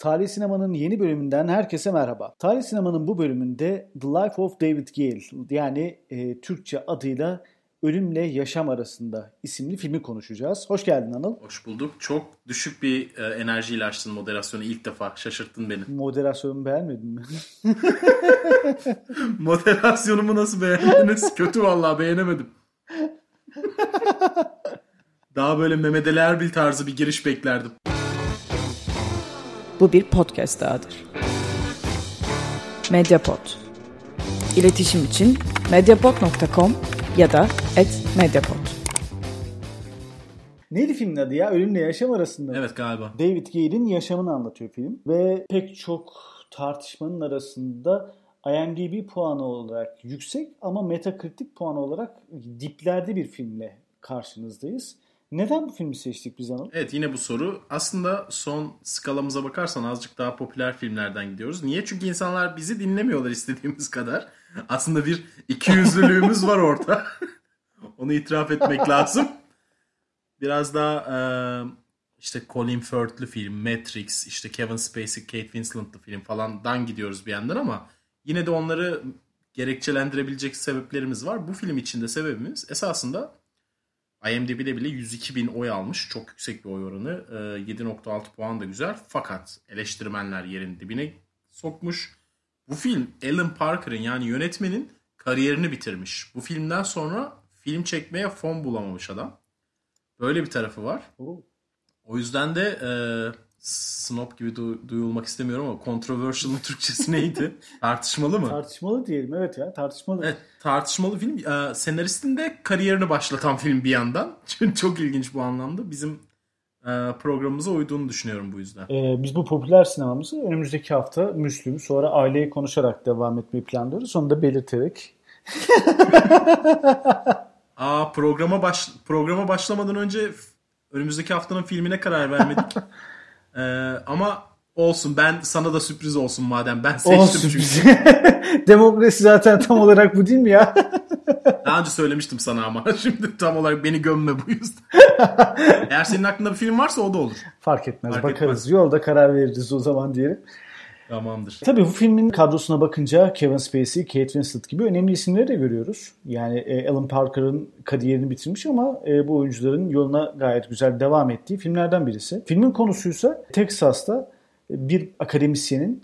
Tarih Sinema'nın yeni bölümünden herkese merhaba. Tarih Sinema'nın bu bölümünde The Life of David Gale yani e, Türkçe adıyla Ölümle Yaşam Arasında isimli filmi konuşacağız. Hoş geldin Anıl. Hoş bulduk. Çok düşük bir e, enerjiyle açtın moderasyonu ilk defa. Şaşırttın beni. Moderasyonumu beğenmedin mi? Moderasyonumu nasıl beğendiniz? Kötü vallahi beğenemedim. Daha böyle Mehmet Ali Erbil tarzı bir giriş beklerdim. Bu bir podcast dahadır. Mediapod. İletişim için mediapod.com ya da @mediapod. Neydi filmin adı ya? Ölümle Yaşam Arasında. Evet galiba. David Gale'in yaşamını anlatıyor film. Ve pek çok tartışmanın arasında IMDb puanı olarak yüksek ama Metacritic puanı olarak diplerde bir filmle karşınızdayız. Neden bu filmi seçtik biz Anıl? Evet yine bu soru. Aslında son skalamıza bakarsan azıcık daha popüler filmlerden gidiyoruz. Niye? Çünkü insanlar bizi dinlemiyorlar istediğimiz kadar. Aslında bir ikiyüzlülüğümüz var orada. Onu itiraf etmek lazım. Biraz daha e, işte Colin Firth'lü film, Matrix, işte Kevin Spacey, Kate Winslet'lı film falandan gidiyoruz bir yandan ama yine de onları gerekçelendirebilecek sebeplerimiz var. Bu film içinde sebebimiz esasında IMDb'de bile 102 bin oy almış. Çok yüksek bir oy oranı. 7.6 puan da güzel. Fakat eleştirmenler yerin dibine sokmuş. Bu film Alan Parker'ın yani yönetmenin kariyerini bitirmiş. Bu filmden sonra film çekmeye fon bulamamış adam. Böyle bir tarafı var. O yüzden de e, snob gibi du- duyulmak istemiyorum ama controversial'ın Türkçesi neydi? Tartışmalı mı? Tartışmalı diyelim evet ya tartışmalı. Evet tartışmalı film. E, senaristin de kariyerini başlatan film bir yandan. Çok ilginç bu anlamda. Bizim e, programımıza uyduğunu düşünüyorum bu yüzden. Ee, biz bu popüler sinemamızı önümüzdeki hafta Müslüm sonra aileyi konuşarak devam etmeyi planlıyoruz. Onu da belirterek. Aa programa baş programa başlamadan önce önümüzdeki haftanın filmine karar vermedik. Ee, ama olsun ben sana da sürpriz olsun madem ben seçtim Olsun çünkü. Demokrasi zaten tam olarak bu değil mi ya? Daha önce söylemiştim sana ama şimdi tam olarak beni gömme bu yüzden. Eğer senin aklında bir film varsa o da olur. Fark etmez Fark bakarız. etmez. Yolda karar veririz o zaman diyelim. Tamamdır. Tabii bu filmin kadrosuna bakınca Kevin Spacey, Kate Winslet gibi önemli isimleri de görüyoruz. Yani e, Alan Parker'ın kariyerini bitirmiş ama e, bu oyuncuların yoluna gayet güzel devam ettiği filmlerden birisi. Filmin konusuysa Texas'ta bir akademisyenin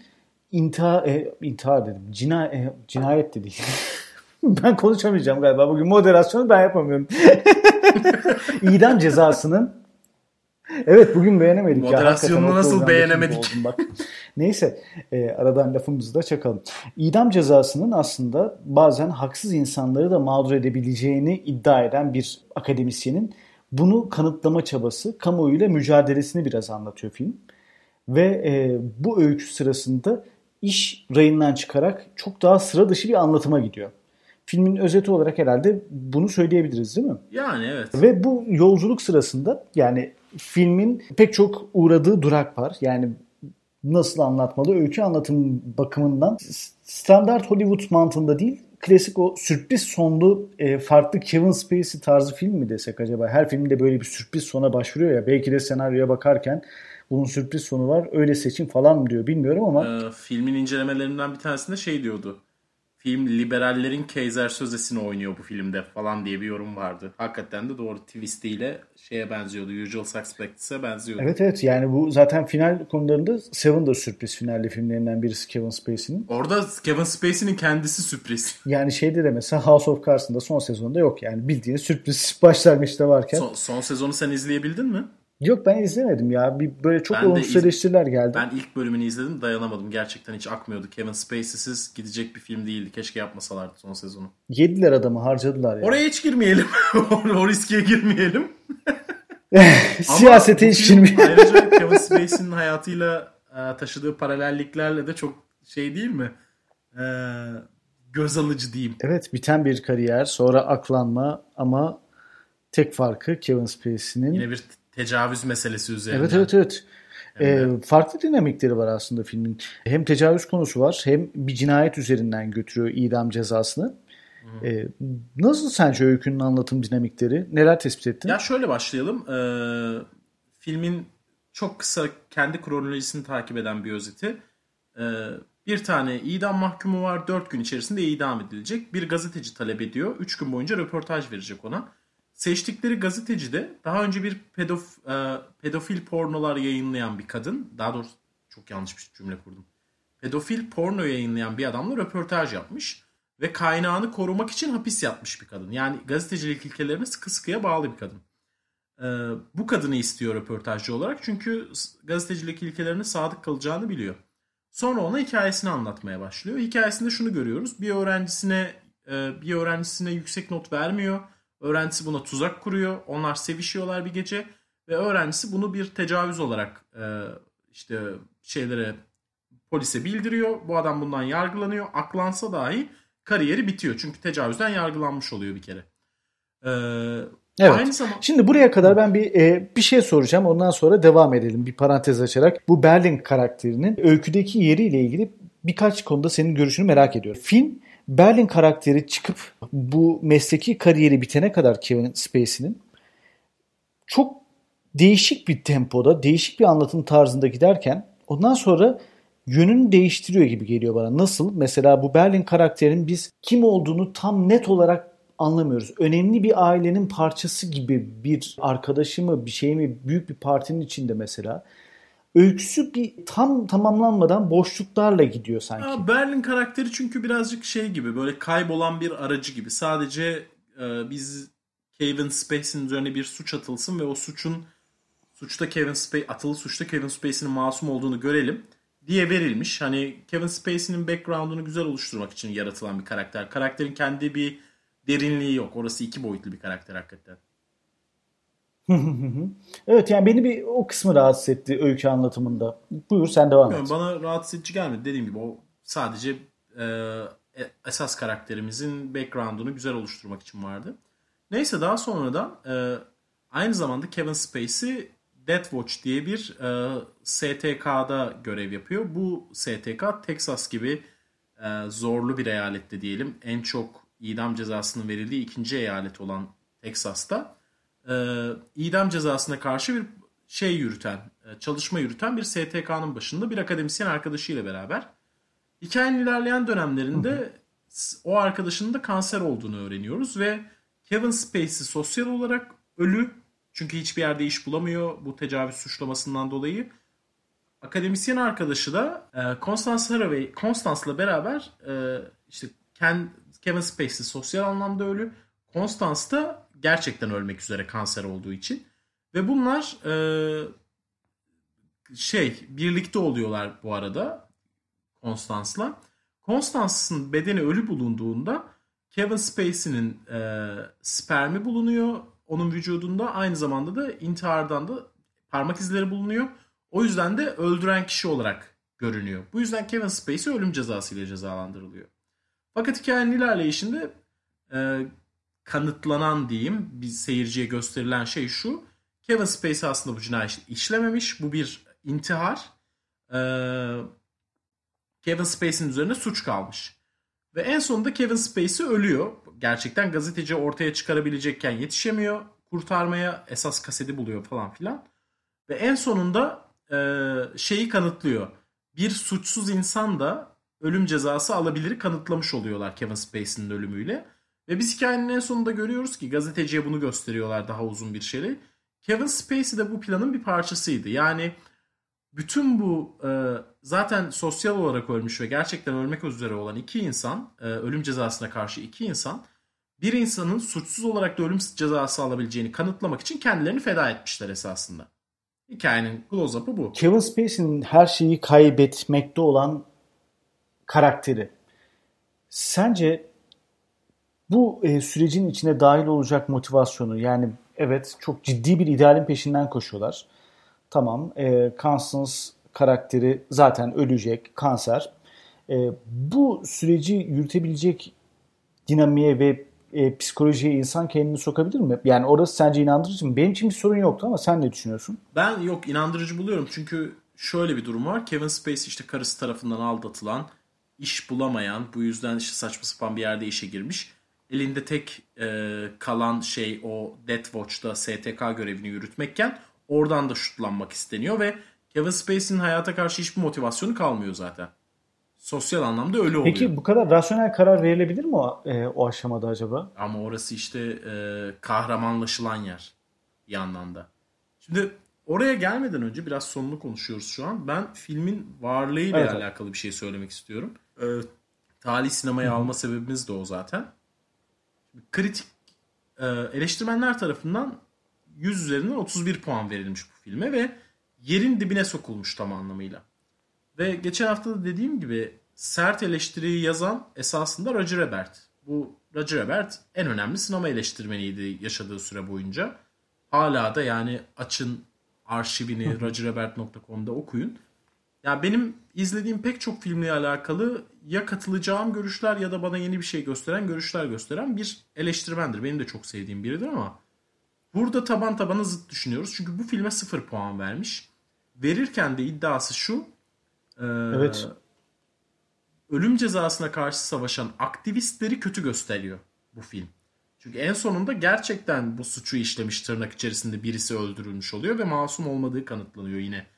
intihar, e, intihar dedim, cina, e, cinayet de değil. ben konuşamayacağım galiba bugün moderasyonu ben yapamıyorum. İdam cezasının Evet bugün beğenemedik. ya. Moderasyonunu o nasıl beğenemedik? oldum Bak. Neyse e, aradan lafımızı da çakalım. İdam cezasının aslında bazen haksız insanları da mağdur edebileceğini iddia eden bir akademisyenin bunu kanıtlama çabası, kamuoyuyla mücadelesini biraz anlatıyor film. Ve e, bu öykü sırasında iş rayından çıkarak çok daha sıra dışı bir anlatıma gidiyor. Filmin özeti olarak herhalde bunu söyleyebiliriz değil mi? Yani evet. Ve bu yolculuk sırasında yani filmin pek çok uğradığı durak var. Yani nasıl anlatmalı? Öykü anlatım bakımından standart Hollywood mantığında değil, klasik o sürpriz sonlu e, farklı Kevin Spacey tarzı film mi desek acaba? Her filmde böyle bir sürpriz sona başvuruyor ya. Belki de senaryoya bakarken bunun sürpriz sonu var. Öyle seçin falan mı diyor bilmiyorum ama Ee, filmin incelemelerinden bir tanesinde şey diyordu. Film liberallerin Kaiser Sözesi'ni oynuyor bu filmde falan diye bir yorum vardı. Hakikaten de doğru twistiyle şeye benziyordu. Usual Suspects'e benziyordu. evet evet yani bu zaten final konularında Seven de sürpriz finalli filmlerinden birisi Kevin Spacey'nin. Orada Kevin Spacey'nin kendisi sürpriz. Yani şeyde de mesela House of Cards'ın da son sezonda yok yani bildiğin sürpriz başlangıçta varken. Son, son sezonu sen izleyebildin mi? Yok ben izlemedim ya. Bir böyle çok Ben olumsuz eleştiriler geldi. Ben ilk bölümünü izledim dayanamadım. Gerçekten hiç akmıyordu. Kevin Spacey'siz gidecek bir film değildi. Keşke yapmasalardı son sezonu. Yediler adamı harcadılar ya. Oraya hiç girmeyelim. o riske girmeyelim. Siyasete hiç girmiyor. Ayrıca Kevin Spacey'nin hayatıyla e, taşıdığı paralelliklerle de çok şey değil mi? E, göz alıcı diyeyim. Evet biten bir kariyer sonra aklanma ama tek farkı Kevin Spacey'nin. Yine bir tecavüz meselesi üzerine. Evet evet evet. Ee, farklı dinamikleri var aslında filmin. Hem tecavüz konusu var hem bir cinayet üzerinden götürüyor idam cezasını. Ee, nasıl sence öykünün anlatım dinamikleri? Neler tespit ettin? Ya şöyle başlayalım. Ee, filmin çok kısa kendi kronolojisini takip eden bir özeti. Ee, bir tane idam mahkumu var. Dört gün içerisinde idam edilecek. Bir gazeteci talep ediyor. Üç gün boyunca röportaj verecek ona. Seçtikleri gazeteci de daha önce bir pedof, e, pedofil pornolar yayınlayan bir kadın. Daha doğrusu çok yanlış bir cümle kurdum. Pedofil porno yayınlayan bir adamla röportaj yapmış. Ve kaynağını korumak için hapis yatmış bir kadın. Yani gazetecilik ilkelerine sıkı sıkıya bağlı bir kadın. Ee, bu kadını istiyor röportajcı olarak. Çünkü gazetecilik ilkelerine sadık kalacağını biliyor. Sonra ona hikayesini anlatmaya başlıyor. Hikayesinde şunu görüyoruz. Bir öğrencisine e, bir öğrencisine yüksek not vermiyor. Öğrencisi buna tuzak kuruyor. Onlar sevişiyorlar bir gece ve öğrencisi bunu bir tecavüz olarak e, işte şeylere polise bildiriyor. Bu adam bundan yargılanıyor. Aklansa dahi kariyeri bitiyor. Çünkü tecavüzden yargılanmış oluyor bir kere. Ee, evet. Aynı zamanda... Şimdi buraya kadar ben bir e, bir şey soracağım. Ondan sonra devam edelim. Bir parantez açarak. Bu Berlin karakterinin öyküdeki yeriyle ilgili birkaç konuda senin görüşünü merak ediyorum. Film Berlin karakteri çıkıp bu mesleki kariyeri bitene kadar Kevin Spacey'nin çok değişik bir tempoda, değişik bir anlatım tarzında giderken ondan sonra yönünü değiştiriyor gibi geliyor bana. Nasıl? Mesela bu Berlin karakterin biz kim olduğunu tam net olarak anlamıyoruz. Önemli bir ailenin parçası gibi bir arkadaşı mı, bir şey mi, büyük bir partinin içinde mesela. Öyküsü bir tam tamamlanmadan boşluklarla gidiyor sanki. Ya Berlin karakteri çünkü birazcık şey gibi böyle kaybolan bir aracı gibi. Sadece e, biz Kevin Spacey'nin üzerine bir suç atılsın ve o suçun suçta Kevin Spacey atılı suçta Kevin Spacey'nin masum olduğunu görelim diye verilmiş. Hani Kevin Spacey'nin background'unu güzel oluşturmak için yaratılan bir karakter. Karakterin kendi bir derinliği yok. Orası iki boyutlu bir karakter hakikaten. Evet yani beni bir o kısmı rahatsız etti öykü anlatımında. Buyur sen devam et. Bana rahatsız edici gelmedi. Dediğim gibi o sadece e, e, esas karakterimizin background'unu güzel oluşturmak için vardı. Neyse daha sonradan e, aynı zamanda Kevin Spacey Death Watch diye bir e, STK'da görev yapıyor. Bu STK Texas gibi e, zorlu bir eyalette diyelim. En çok idam cezasının verildiği ikinci eyalet olan Texas'ta e, idam cezasına karşı bir şey yürüten, e, çalışma yürüten bir STK'nın başında bir akademisyen arkadaşıyla beraber. Hikayenin ilerleyen dönemlerinde hı hı. o arkadaşının da kanser olduğunu öğreniyoruz ve Kevin Spacey sosyal olarak ölü çünkü hiçbir yerde iş bulamıyor bu tecavüz suçlamasından dolayı. Akademisyen arkadaşı da e, Constance Hathaway, Constance'la beraber e, işte Ken, Kevin Spacey sosyal anlamda ölü. Constance da gerçekten ölmek üzere kanser olduğu için. Ve bunlar e, şey birlikte oluyorlar bu arada Constance'la. Constance'ın bedeni ölü bulunduğunda Kevin Spacey'nin e, spermi bulunuyor onun vücudunda aynı zamanda da intihardan da parmak izleri bulunuyor. O yüzden de öldüren kişi olarak görünüyor. Bu yüzden Kevin Spacey ölüm cezası ile cezalandırılıyor. Fakat hikayenin ilerleyişinde e, kanıtlanan diyeyim bir seyirciye gösterilen şey şu. Kevin Spacey aslında bu cinayeti işlememiş. Bu bir intihar. E, Kevin Spacey'nin üzerine suç kalmış. Ve en sonunda Kevin Spacey ölüyor. Gerçekten gazeteci ortaya çıkarabilecekken yetişemiyor. Kurtarmaya esas kaseti buluyor falan filan. Ve en sonunda e, şeyi kanıtlıyor. Bir suçsuz insan da ölüm cezası alabilir kanıtlamış oluyorlar Kevin Spacey'nin ölümüyle. Ve biz hikayenin en sonunda görüyoruz ki gazeteciye bunu gösteriyorlar daha uzun bir şeyle. Kevin Spacey de bu planın bir parçasıydı. Yani bütün bu e, zaten sosyal olarak ölmüş ve gerçekten ölmek üzere olan iki insan, e, ölüm cezasına karşı iki insan, bir insanın suçsuz olarak da ölüm cezası alabileceğini kanıtlamak için kendilerini feda etmişler esasında. Hikayenin close-up'ı bu. Kevin Spacey'nin her şeyi kaybetmekte olan karakteri. Sence bu e, sürecin içine dahil olacak motivasyonu yani evet çok ciddi bir idealin peşinden koşuyorlar. Tamam e, Constance karakteri zaten ölecek kanser. E, bu süreci yürütebilecek dinamiğe ve e, psikolojiye insan kendini sokabilir mi? Yani orası sence inandırıcı mı? Benim için bir sorun yoktu ama sen ne düşünüyorsun? Ben yok inandırıcı buluyorum. Çünkü şöyle bir durum var. Kevin Spacey işte karısı tarafından aldatılan, iş bulamayan, bu yüzden işte saçma sapan bir yerde işe girmiş. Elinde tek e, kalan şey o Death Watch'ta STK görevini yürütmekken oradan da şutlanmak isteniyor ve Kevin Spacey'nin hayata karşı hiçbir motivasyonu kalmıyor zaten. Sosyal anlamda öyle oluyor. Peki bu kadar rasyonel karar verilebilir mi o, e, o aşamada acaba? Ama orası işte e, kahramanlaşılan yer bir yandan da. Şimdi oraya gelmeden önce biraz sonunu konuşuyoruz şu an. Ben filmin varlığıyla evet. alakalı bir şey söylemek istiyorum. E, talih sinemaya alma sebebimiz de o zaten. Kritik e, eleştirmenler tarafından 100 üzerinden 31 puan verilmiş bu filme ve yerin dibine sokulmuş tam anlamıyla. Ve geçen hafta da dediğim gibi sert eleştiriyi yazan esasında Roger Ebert. Bu Roger Ebert en önemli sinema eleştirmeniydi yaşadığı süre boyunca. Hala da yani açın arşivini rogerebert.com'da okuyun. Ya benim izlediğim pek çok filmle alakalı ya katılacağım görüşler ya da bana yeni bir şey gösteren görüşler gösteren bir eleştirmendir. Benim de çok sevdiğim biridir ama burada taban tabana zıt düşünüyoruz. Çünkü bu filme sıfır puan vermiş. Verirken de iddiası şu. E, evet. Ölüm cezasına karşı savaşan aktivistleri kötü gösteriyor bu film. Çünkü en sonunda gerçekten bu suçu işlemiş tırnak içerisinde birisi öldürülmüş oluyor ve masum olmadığı kanıtlanıyor yine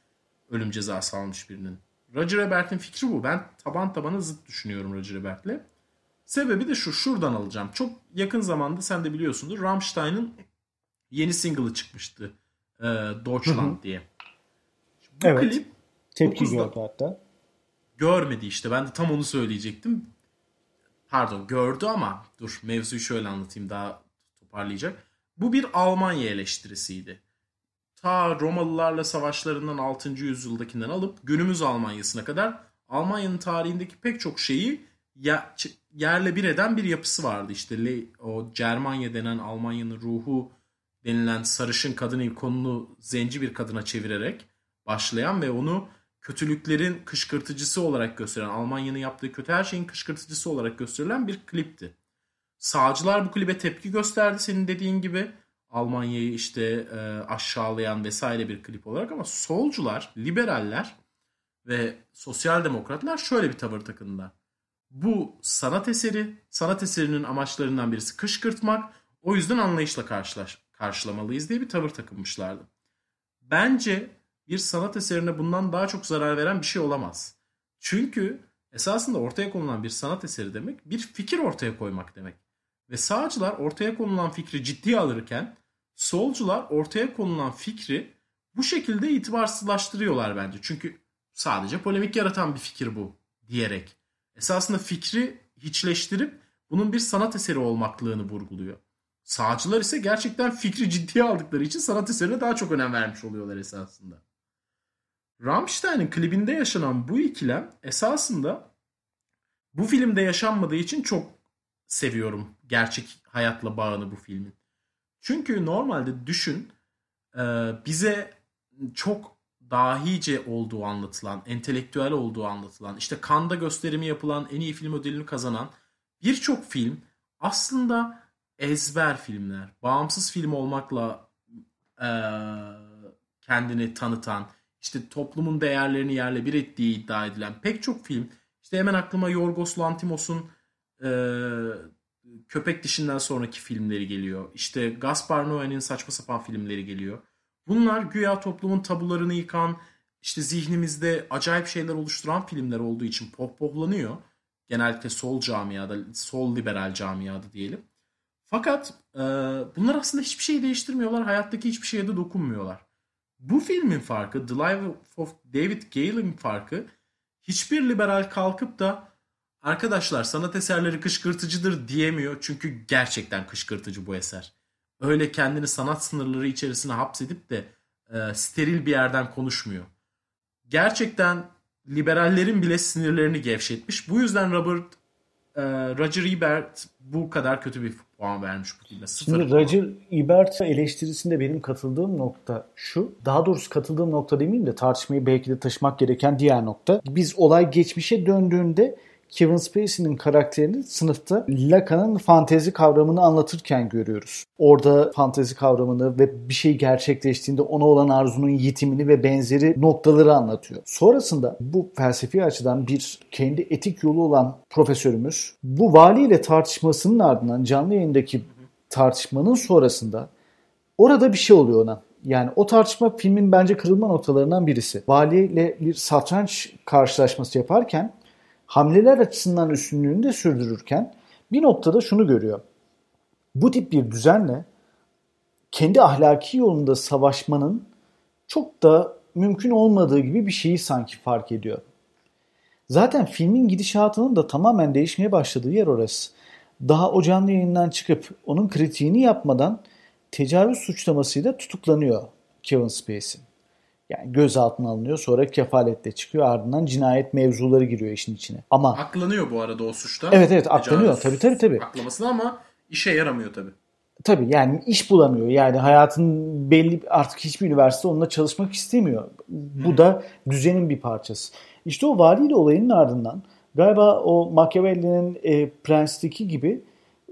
ölüm cezası almış birinin. Roger Ebert'in fikri bu. Ben taban tabana zıt düşünüyorum Roger Ebert'le. Sebebi de şu. Şuradan alacağım. Çok yakın zamanda sen de biliyorsundur. Rammstein'ın yeni single'ı çıkmıştı. E, Deutschland diye. Bu evet. klip tepki gördü hatta. Görmedi işte. Ben de tam onu söyleyecektim. Pardon gördü ama dur mevzuyu şöyle anlatayım daha toparlayacak. Bu bir Almanya eleştirisiydi ta Romalılarla savaşlarından 6. yüzyıldakinden alıp günümüz Almanya'sına kadar Almanya'nın tarihindeki pek çok şeyi yerle bir eden bir yapısı vardı. İşte o Germanya denen Almanya'nın ruhu denilen sarışın kadın ikonunu zenci bir kadına çevirerek başlayan ve onu kötülüklerin kışkırtıcısı olarak gösteren, Almanya'nın yaptığı kötü her şeyin kışkırtıcısı olarak gösterilen bir klipti. Sağcılar bu klibe tepki gösterdi senin dediğin gibi. Almanya'yı işte e, aşağılayan vesaire bir klip olarak ama solcular, liberaller ve sosyal demokratlar şöyle bir tavır takındılar. Bu sanat eseri, sanat eserinin amaçlarından birisi kışkırtmak. O yüzden anlayışla karşılaş, karşılamalıyız diye bir tavır takınmışlardı. Bence bir sanat eserine bundan daha çok zarar veren bir şey olamaz. Çünkü esasında ortaya konulan bir sanat eseri demek bir fikir ortaya koymak demek. Ve sağcılar ortaya konulan fikri ciddiye alırken solcular ortaya konulan fikri bu şekilde itibarsızlaştırıyorlar bence. Çünkü sadece polemik yaratan bir fikir bu diyerek. Esasında fikri hiçleştirip bunun bir sanat eseri olmaklığını vurguluyor. Sağcılar ise gerçekten fikri ciddiye aldıkları için sanat eserine daha çok önem vermiş oluyorlar esasında. Rammstein'in klibinde yaşanan bu ikilem esasında bu filmde yaşanmadığı için çok seviyorum gerçek hayatla bağını bu filmin. Çünkü normalde düşün e, bize çok dahice olduğu anlatılan, entelektüel olduğu anlatılan, işte Kanda gösterimi yapılan en iyi film ödülünü kazanan birçok film aslında ezber filmler. Bağımsız film olmakla e, kendini tanıtan, işte toplumun değerlerini yerle bir ettiği iddia edilen pek çok film. İşte hemen aklıma Yorgos Lanthimos'un e, Köpek Dişinden sonraki filmleri geliyor. İşte Gaspar Noé'nin saçma sapan filmleri geliyor. Bunlar güya toplumun tabularını yıkan, işte zihnimizde acayip şeyler oluşturan filmler olduğu için pohpohlanıyor. Genellikle sol camiada, sol liberal camiada diyelim. Fakat e, bunlar aslında hiçbir şey değiştirmiyorlar. Hayattaki hiçbir şeye de dokunmuyorlar. Bu filmin farkı, The Life of David Gale'in farkı hiçbir liberal kalkıp da Arkadaşlar sanat eserleri kışkırtıcıdır diyemiyor çünkü gerçekten kışkırtıcı bu eser. Öyle kendini sanat sınırları içerisine hapsedip de e, steril bir yerden konuşmuyor. Gerçekten liberallerin bile sinirlerini gevşetmiş. Bu yüzden Robert e, Roger Ebert bu kadar kötü bir puan vermiş bu filme. Sıfır Şimdi puan. Roger Ebert eleştirisinde benim katıldığım nokta şu. Daha doğrusu katıldığım nokta demeyeyim de tartışmayı belki de taşımak gereken diğer nokta. Biz olay geçmişe döndüğünde Kevin Spacey'nin karakterini sınıfta Lacan'ın fantezi kavramını anlatırken görüyoruz. Orada fantezi kavramını ve bir şey gerçekleştiğinde ona olan arzunun yitimini ve benzeri noktaları anlatıyor. Sonrasında bu felsefi açıdan bir kendi etik yolu olan profesörümüz bu valiyle tartışmasının ardından canlı yayındaki tartışmanın sonrasında orada bir şey oluyor ona. Yani o tartışma filmin bence kırılma noktalarından birisi. Valiyle bir satranç karşılaşması yaparken hamleler açısından üstünlüğünü de sürdürürken bir noktada şunu görüyor. Bu tip bir düzenle kendi ahlaki yolunda savaşmanın çok da mümkün olmadığı gibi bir şeyi sanki fark ediyor. Zaten filmin gidişatının da tamamen değişmeye başladığı yer orası. Daha o canlı yayından çıkıp onun kritiğini yapmadan tecavüz suçlamasıyla tutuklanıyor Kevin Spacey. Yani gözaltına alınıyor sonra kefaletle çıkıyor ardından cinayet mevzuları giriyor işin içine. Ama Aklanıyor bu arada o suçta. Evet evet aklanıyor tabii tabii tabii. Aklamasına ama işe yaramıyor tabii. Tabii yani iş bulamıyor. Yani hayatın belli artık hiçbir üniversite onunla çalışmak istemiyor. Bu da düzenin bir parçası. İşte o valiyle olayının ardından galiba o Machiavelli'nin e, Prens'teki gibi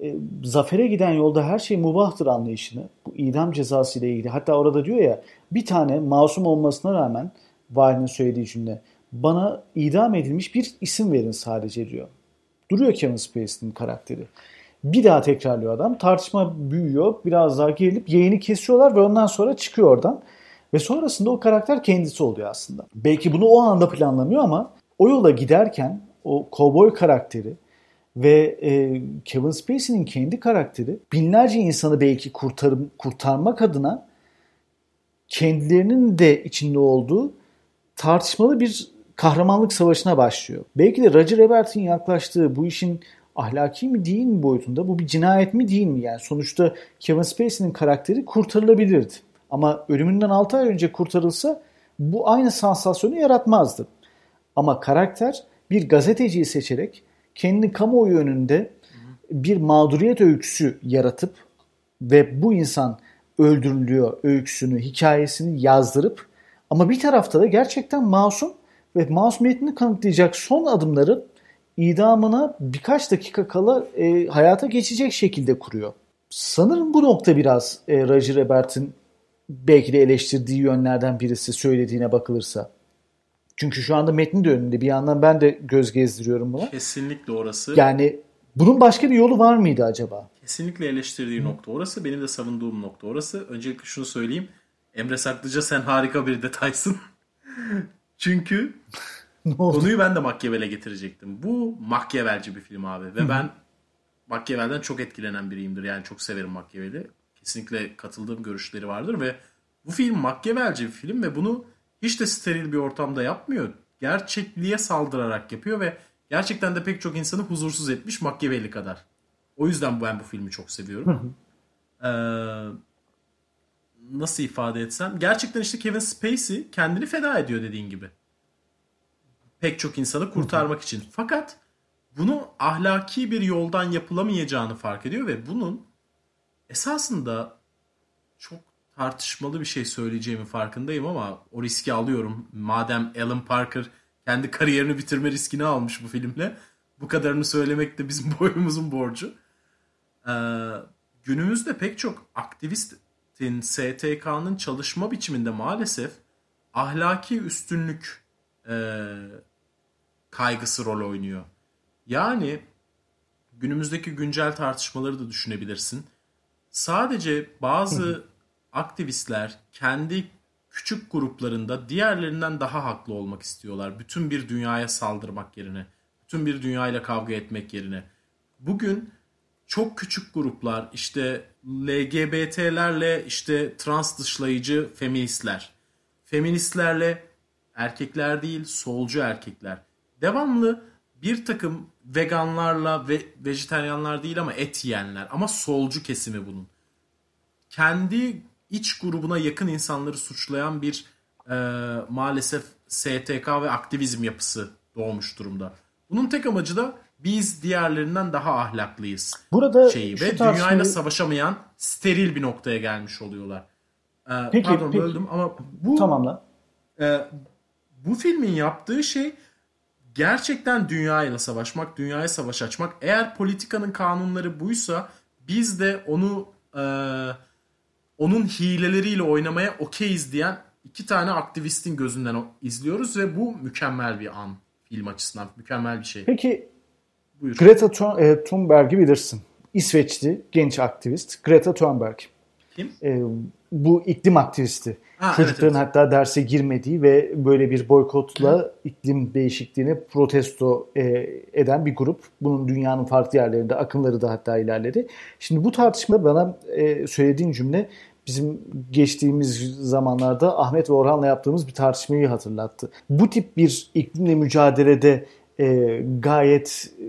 e, zafere giden yolda her şey mubahtır anlayışını bu idam cezası ile ilgili hatta orada diyor ya bir tane masum olmasına rağmen valinin söylediği cümle bana idam edilmiş bir isim verin sadece diyor. Duruyor Kevin Spacey'nin karakteri. Bir daha tekrarlıyor adam. Tartışma büyüyor. Biraz daha gerilip yayını kesiyorlar ve ondan sonra çıkıyor oradan. Ve sonrasında o karakter kendisi oluyor aslında. Belki bunu o anda planlamıyor ama o yola giderken o kovboy karakteri ve e, Kevin Spacey'nin kendi karakteri binlerce insanı belki kurtarım, kurtarmak adına kendilerinin de içinde olduğu tartışmalı bir kahramanlık savaşına başlıyor. Belki de Roger Ebert'in yaklaştığı bu işin ahlaki mi değil mi boyutunda bu bir cinayet mi değil mi? Yani sonuçta Kevin Spacey'nin karakteri kurtarılabilirdi. Ama ölümünden 6 ay önce kurtarılsa bu aynı sansasyonu yaratmazdı. Ama karakter bir gazeteciyi seçerek kendi kamuoyu önünde bir mağduriyet öyküsü yaratıp ve bu insan öldürülüyor öyküsünü, hikayesini yazdırıp ama bir tarafta da gerçekten masum ve masumiyetini kanıtlayacak son adımları idamına birkaç dakika kala e, hayata geçecek şekilde kuruyor. Sanırım bu nokta biraz e, Roger Ebert'in belki de eleştirdiği yönlerden birisi söylediğine bakılırsa. Çünkü şu anda metnin de önünde. Bir yandan ben de göz gezdiriyorum buna. Kesinlikle orası. Yani bunun başka bir yolu var mıydı acaba? Kesinlikle eleştirdiği Hı. nokta orası. Benim de savunduğum nokta orası. Öncelikle şunu söyleyeyim. Emre Saklıca sen harika bir detaysın. Çünkü konuyu ben de Machiavel'e getirecektim. Bu Machiavel'ci bir film abi. Ve Hı. ben Machiavel'den çok etkilenen biriyimdir. Yani çok severim Machiavel'i. Kesinlikle katıldığım görüşleri vardır ve bu film Machiavel'ci bir film ve bunu hiç de steril bir ortamda yapmıyor. Gerçekliğe saldırarak yapıyor ve gerçekten de pek çok insanı huzursuz etmiş Machiavelli kadar. O yüzden ben bu filmi çok seviyorum. ee, nasıl ifade etsem? Gerçekten işte Kevin Spacey kendini feda ediyor dediğin gibi. Pek çok insanı kurtarmak için. Fakat bunu ahlaki bir yoldan yapılamayacağını fark ediyor ve bunun esasında çok tartışmalı bir şey söyleyeceğimi farkındayım ama o riski alıyorum. Madem Alan Parker kendi kariyerini bitirme riskini almış bu filmle. Bu kadarını söylemek de bizim boyumuzun borcu. Ee, günümüzde pek çok aktivistin STK'nın çalışma biçiminde maalesef ahlaki üstünlük e, kaygısı rol oynuyor. Yani günümüzdeki güncel tartışmaları da düşünebilirsin. Sadece bazı aktivistler kendi küçük gruplarında diğerlerinden daha haklı olmak istiyorlar. Bütün bir dünyaya saldırmak yerine, bütün bir dünyayla kavga etmek yerine. Bugün çok küçük gruplar işte LGBT'lerle işte trans dışlayıcı feministler, feministlerle erkekler değil solcu erkekler devamlı bir takım veganlarla ve vejeteryanlar değil ama et yiyenler ama solcu kesimi bunun. Kendi iç grubuna yakın insanları suçlayan bir e, maalesef STK ve aktivizm yapısı doğmuş durumda. Bunun tek amacı da biz diğerlerinden daha ahlaklıyız Burada şeyi ve dünyayla tartışmayı... savaşamayan steril bir noktaya gelmiş oluyorlar. Ee, peki, pardon peki. böldüm ama bu tamam E, bu filmin yaptığı şey gerçekten dünyayla savaşmak, dünyaya savaş açmak. Eğer politikanın kanunları buysa biz de onu e, onun hileleriyle oynamaya okeyiz diyen iki tane aktivistin gözünden izliyoruz ve bu mükemmel bir an film açısından. Mükemmel bir şey. Peki Buyur. Greta e, Thunberg'i bilirsin. İsveçli genç aktivist Greta Thunberg. Kim? E, bu iklim aktivisti. Ha, Çocukların evet, evet. hatta derse girmediği ve böyle bir boykotla Hı. iklim değişikliğini protesto e, eden bir grup. Bunun dünyanın farklı yerlerinde akımları da hatta ilerledi. Şimdi bu tartışma bana e, söylediğin cümle bizim geçtiğimiz zamanlarda Ahmet ve Orhan'la yaptığımız bir tartışmayı hatırlattı. Bu tip bir iklimle mücadelede e, gayet e,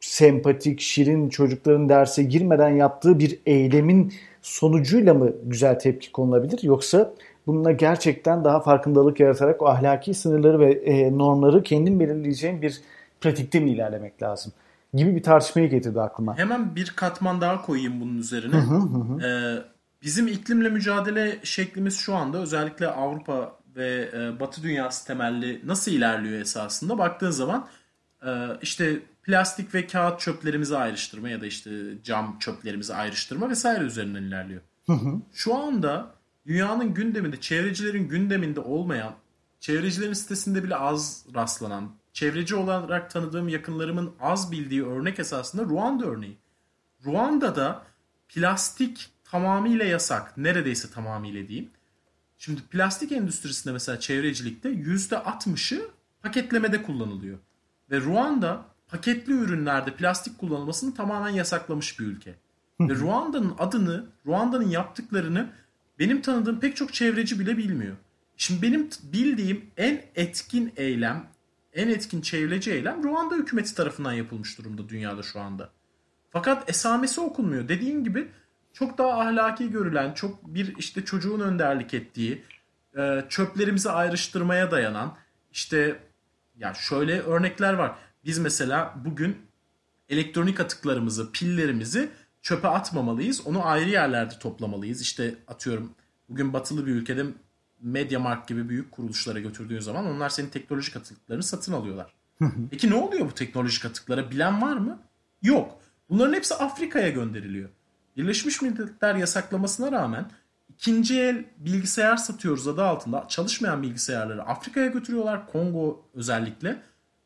sempatik, şirin çocukların derse girmeden yaptığı bir eylemin sonucuyla mı güzel tepki konulabilir yoksa bununla gerçekten daha farkındalık yaratarak o ahlaki sınırları ve e, normları kendin belirleyeceğin bir pratikte mi ilerlemek lazım? Gibi bir tartışmayı getirdi aklıma. Hemen bir katman daha koyayım bunun üzerine. Hı hı hı. Ee, bizim iklimle mücadele şeklimiz şu anda özellikle Avrupa ve e, Batı dünyası temelli nasıl ilerliyor esasında baktığın zaman e, işte plastik ve kağıt çöplerimizi ayrıştırma ya da işte cam çöplerimizi ayrıştırma vesaire üzerinden ilerliyor. Hı hı. Şu anda dünyanın gündeminde, çevrecilerin gündeminde olmayan, çevrecilerin sitesinde bile az rastlanan, çevreci olarak tanıdığım yakınlarımın az bildiği örnek esasında Ruanda örneği. Ruanda'da plastik tamamıyla yasak. Neredeyse tamamıyla diyeyim. Şimdi plastik endüstrisinde mesela çevrecilikte %60'ı paketlemede kullanılıyor. Ve Ruanda paketli ürünlerde plastik kullanılmasını tamamen yasaklamış bir ülke. Ve Ruanda'nın adını, Ruanda'nın yaptıklarını benim tanıdığım pek çok çevreci bile bilmiyor. Şimdi benim bildiğim en etkin eylem, en etkin çevreci eylem Ruanda hükümeti tarafından yapılmış durumda dünyada şu anda. Fakat esamesi okunmuyor. Dediğim gibi çok daha ahlaki görülen, çok bir işte çocuğun önderlik ettiği, e, çöplerimizi ayrıştırmaya dayanan, işte ya şöyle örnekler var. Biz mesela bugün elektronik atıklarımızı, pillerimizi çöpe atmamalıyız. Onu ayrı yerlerde toplamalıyız. İşte atıyorum bugün batılı bir ülkede MediaMarkt gibi büyük kuruluşlara götürdüğün zaman onlar senin teknolojik atıklarını satın alıyorlar. Peki ne oluyor bu teknolojik atıklara? Bilen var mı? Yok. Bunların hepsi Afrika'ya gönderiliyor. Birleşmiş Milletler yasaklamasına rağmen ikinci el bilgisayar satıyoruz adı altında çalışmayan bilgisayarları Afrika'ya götürüyorlar. Kongo özellikle.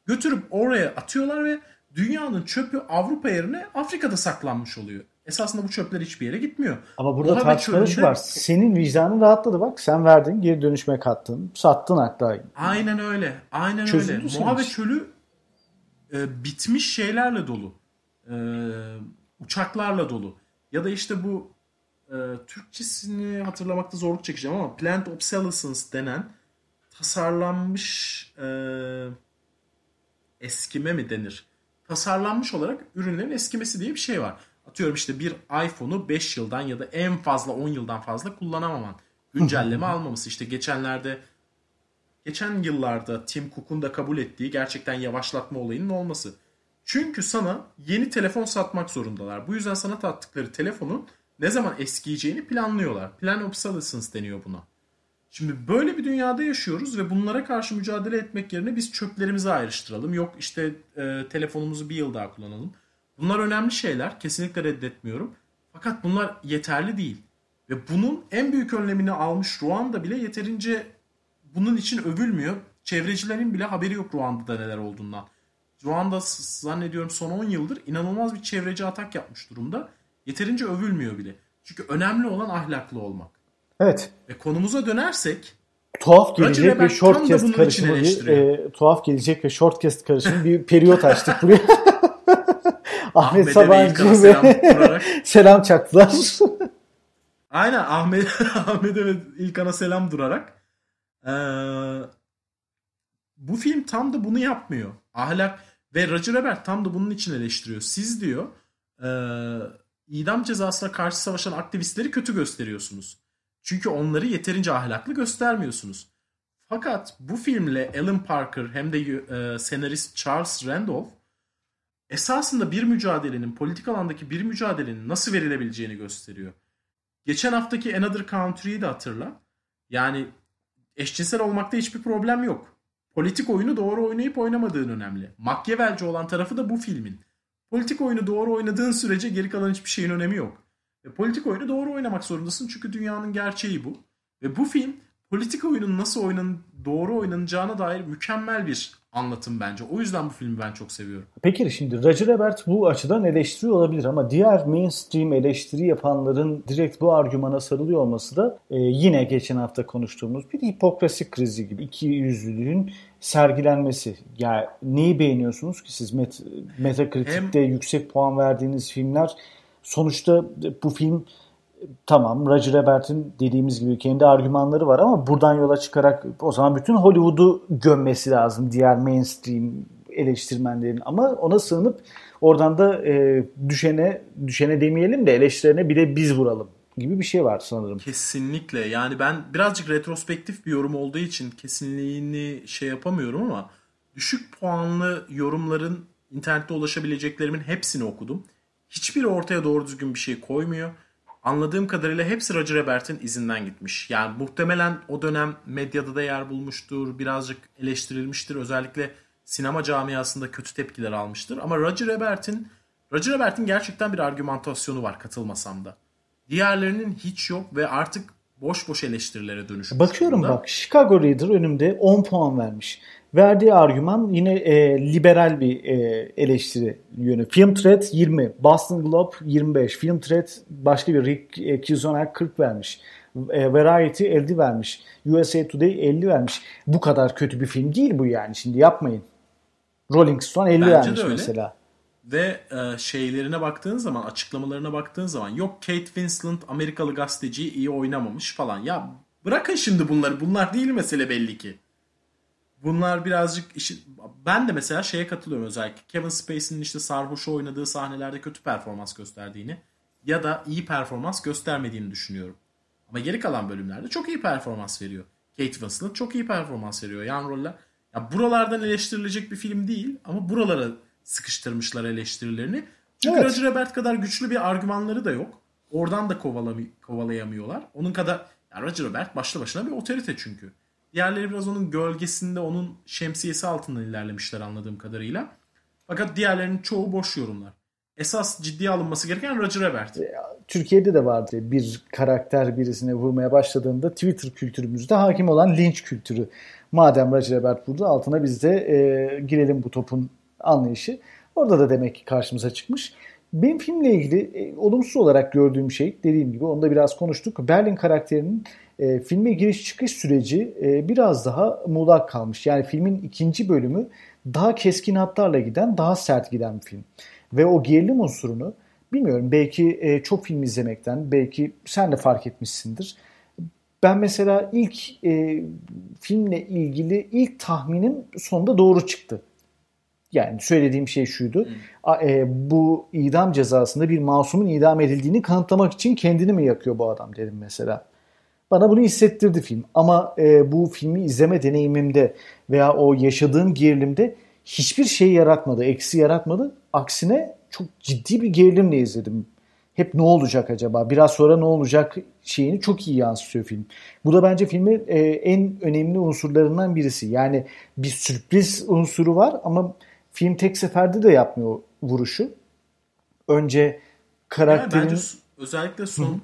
Götürüp oraya atıyorlar ve dünyanın çöpü Avrupa yerine Afrika'da saklanmış oluyor. Esasında bu çöpler hiçbir yere gitmiyor. Ama burada tartışmaları şu var. Senin vicdanın rahatladı bak. Sen verdin, geri dönüşme kattın. Sattın hatta. Aynen öyle. Aynen Çözüldü öyle. Mojave çölü e, bitmiş şeylerle dolu. E, uçaklarla dolu. Ya da işte bu e, Türkçesini hatırlamakta zorluk çekeceğim ama plant obsolescence denen tasarlanmış e, eskime mi denir? Tasarlanmış olarak ürünlerin eskimesi diye bir şey var. Atıyorum işte bir iPhone'u 5 yıldan ya da en fazla 10 yıldan fazla kullanamaman. Güncelleme almaması. İşte geçenlerde geçen yıllarda Tim Cook'un da kabul ettiği gerçekten yavaşlatma olayının olması. Çünkü sana yeni telefon satmak zorundalar. Bu yüzden sana tattıkları telefonun ne zaman eskiyeceğini planlıyorlar. Plan obsolescence deniyor buna. Şimdi böyle bir dünyada yaşıyoruz ve bunlara karşı mücadele etmek yerine biz çöplerimizi ayrıştıralım. Yok işte e, telefonumuzu bir yıl daha kullanalım. Bunlar önemli şeyler. Kesinlikle reddetmiyorum. Fakat bunlar yeterli değil. Ve bunun en büyük önlemini almış Ruanda bile yeterince bunun için övülmüyor. Çevrecilerin bile haberi yok Ruanda'da neler olduğundan. Ruanda zannediyorum son 10 yıldır inanılmaz bir çevreci atak yapmış durumda. Yeterince övülmüyor bile. Çünkü önemli olan ahlaklı olmak. Evet. Ve konumuza dönersek tuhaf gelecek ve shortcast karışımı bir e, tuhaf gelecek ve shortcast karışımı bir periyot açtık buraya. Ahmet Sabancı ve selam, selam çaktılar. Aynen Ahmet Ahmet'e ve İlkan'a selam durarak. Ee, bu film tam da bunu yapmıyor. Ahlak ve Roger Ebert tam da bunun için eleştiriyor. Siz diyor e, idam cezasına karşı savaşan aktivistleri kötü gösteriyorsunuz. Çünkü onları yeterince ahlaklı göstermiyorsunuz. Fakat bu filmle Alan Parker hem de e, senarist Charles Randolph esasında bir mücadelenin, politik alandaki bir mücadelenin nasıl verilebileceğini gösteriyor. Geçen haftaki Another Country'yi de hatırla. Yani eşcinsel olmakta hiçbir problem yok. Politik oyunu doğru oynayıp oynamadığın önemli. Makyavelci olan tarafı da bu filmin. Politik oyunu doğru oynadığın sürece geri kalan hiçbir şeyin önemi yok. Ve politik oyunu doğru oynamak zorundasın çünkü dünyanın gerçeği bu. Ve bu film politik oyunun nasıl oynan doğru oynanacağına dair mükemmel bir anlatım bence. O yüzden bu filmi ben çok seviyorum. Peki şimdi Roger Ebert bu açıdan eleştiri olabilir ama diğer mainstream eleştiri yapanların direkt bu argümana sarılıyor olması da e, yine geçen hafta konuştuğumuz bir hipokrasi krizi gibi iki yüzlülüğün sergilenmesi. Yani neyi beğeniyorsunuz ki siz Met Metacritic'te Hem... yüksek puan verdiğiniz filmler sonuçta bu film tamam Roger Ebert'in dediğimiz gibi kendi argümanları var ama buradan yola çıkarak o zaman bütün Hollywood'u gömmesi lazım diğer mainstream eleştirmenlerin ama ona sığınıp oradan da e, düşene düşene demeyelim de eleştirene bir de biz vuralım gibi bir şey var sanırım. Kesinlikle. Yani ben birazcık retrospektif bir yorum olduğu için kesinliğini şey yapamıyorum ama düşük puanlı yorumların internette ulaşabileceklerimin hepsini okudum. Hiçbiri ortaya doğru düzgün bir şey koymuyor anladığım kadarıyla hepsi Roger Ebert'in izinden gitmiş. Yani muhtemelen o dönem medyada da yer bulmuştur, birazcık eleştirilmiştir. Özellikle sinema camiasında kötü tepkiler almıştır. Ama Roger Ebert'in Roger Ebert'in gerçekten bir argümantasyonu var katılmasam da. Diğerlerinin hiç yok ve artık boş boş eleştirilere dönüşmüş. Bakıyorum bunda. bak Chicago Reader önümde 10 puan vermiş. Verdiği argüman yine e, liberal bir e, eleştiri yönü. Film Thread 20, Boston Globe 25, Film Thread başka bir Rick e, Kizonak 40 vermiş. E, Variety 50 vermiş. USA Today 50 vermiş. Bu kadar kötü bir film değil bu yani. Şimdi yapmayın. Rolling Stone 50 Bence vermiş mesela. Ve e, şeylerine baktığın zaman, açıklamalarına baktığın zaman yok Kate Winslet Amerikalı gazeteci iyi oynamamış falan. Ya bırakın şimdi bunları. Bunlar değil mesele belli ki. Bunlar birazcık işi... Ben de mesela şeye katılıyorum özellikle. Kevin Spacey'nin işte sarhoş oynadığı sahnelerde kötü performans gösterdiğini ya da iyi performans göstermediğini düşünüyorum. Ama geri kalan bölümlerde çok iyi performans veriyor. Kate Winslet çok iyi performans veriyor. Yan roller. Ya buralardan eleştirilecek bir film değil ama buralara sıkıştırmışlar eleştirilerini. Çünkü evet. Roger Ebert kadar güçlü bir argümanları da yok. Oradan da kovalayamıyorlar. Onun kadar yani Roger Ebert başlı başına bir otorite çünkü. Diğerleri biraz onun gölgesinde, onun şemsiyesi altında ilerlemişler anladığım kadarıyla. Fakat diğerlerinin çoğu boş yorumlar. Esas ciddiye alınması gereken Roger Ebert. Türkiye'de de vardı bir karakter birisine vurmaya başladığında Twitter kültürümüzde hakim olan linç kültürü. Madem Roger Ebert burada altına biz de e, girelim bu topun anlayışı. Orada da demek ki karşımıza çıkmış. Benim filmle ilgili e, olumsuz olarak gördüğüm şey dediğim gibi onu da biraz konuştuk. Berlin karakterinin e, filme giriş çıkış süreci e, biraz daha muğlak kalmış. Yani filmin ikinci bölümü daha keskin hatlarla giden, daha sert giden bir film. Ve o gerilim unsurunu bilmiyorum belki e, çok film izlemekten, belki sen de fark etmişsindir. Ben mesela ilk e, filmle ilgili ilk tahminim sonunda doğru çıktı. Yani söylediğim şey şuydu. Hmm. E, bu idam cezasında bir masumun idam edildiğini kanıtlamak için kendini mi yakıyor bu adam dedim mesela. Bana bunu hissettirdi film. Ama e, bu filmi izleme deneyimimde veya o yaşadığım gerilimde hiçbir şey yaratmadı, eksi yaratmadı. Aksine çok ciddi bir gerilimle izledim. Hep ne olacak acaba? Biraz sonra ne olacak şeyini çok iyi yansıtıyor film. Bu da bence filmin e, en önemli unsurlarından birisi. Yani bir sürpriz unsuru var ama film tek seferde de yapmıyor vuruşu. Önce karakterin... Yani bence özellikle son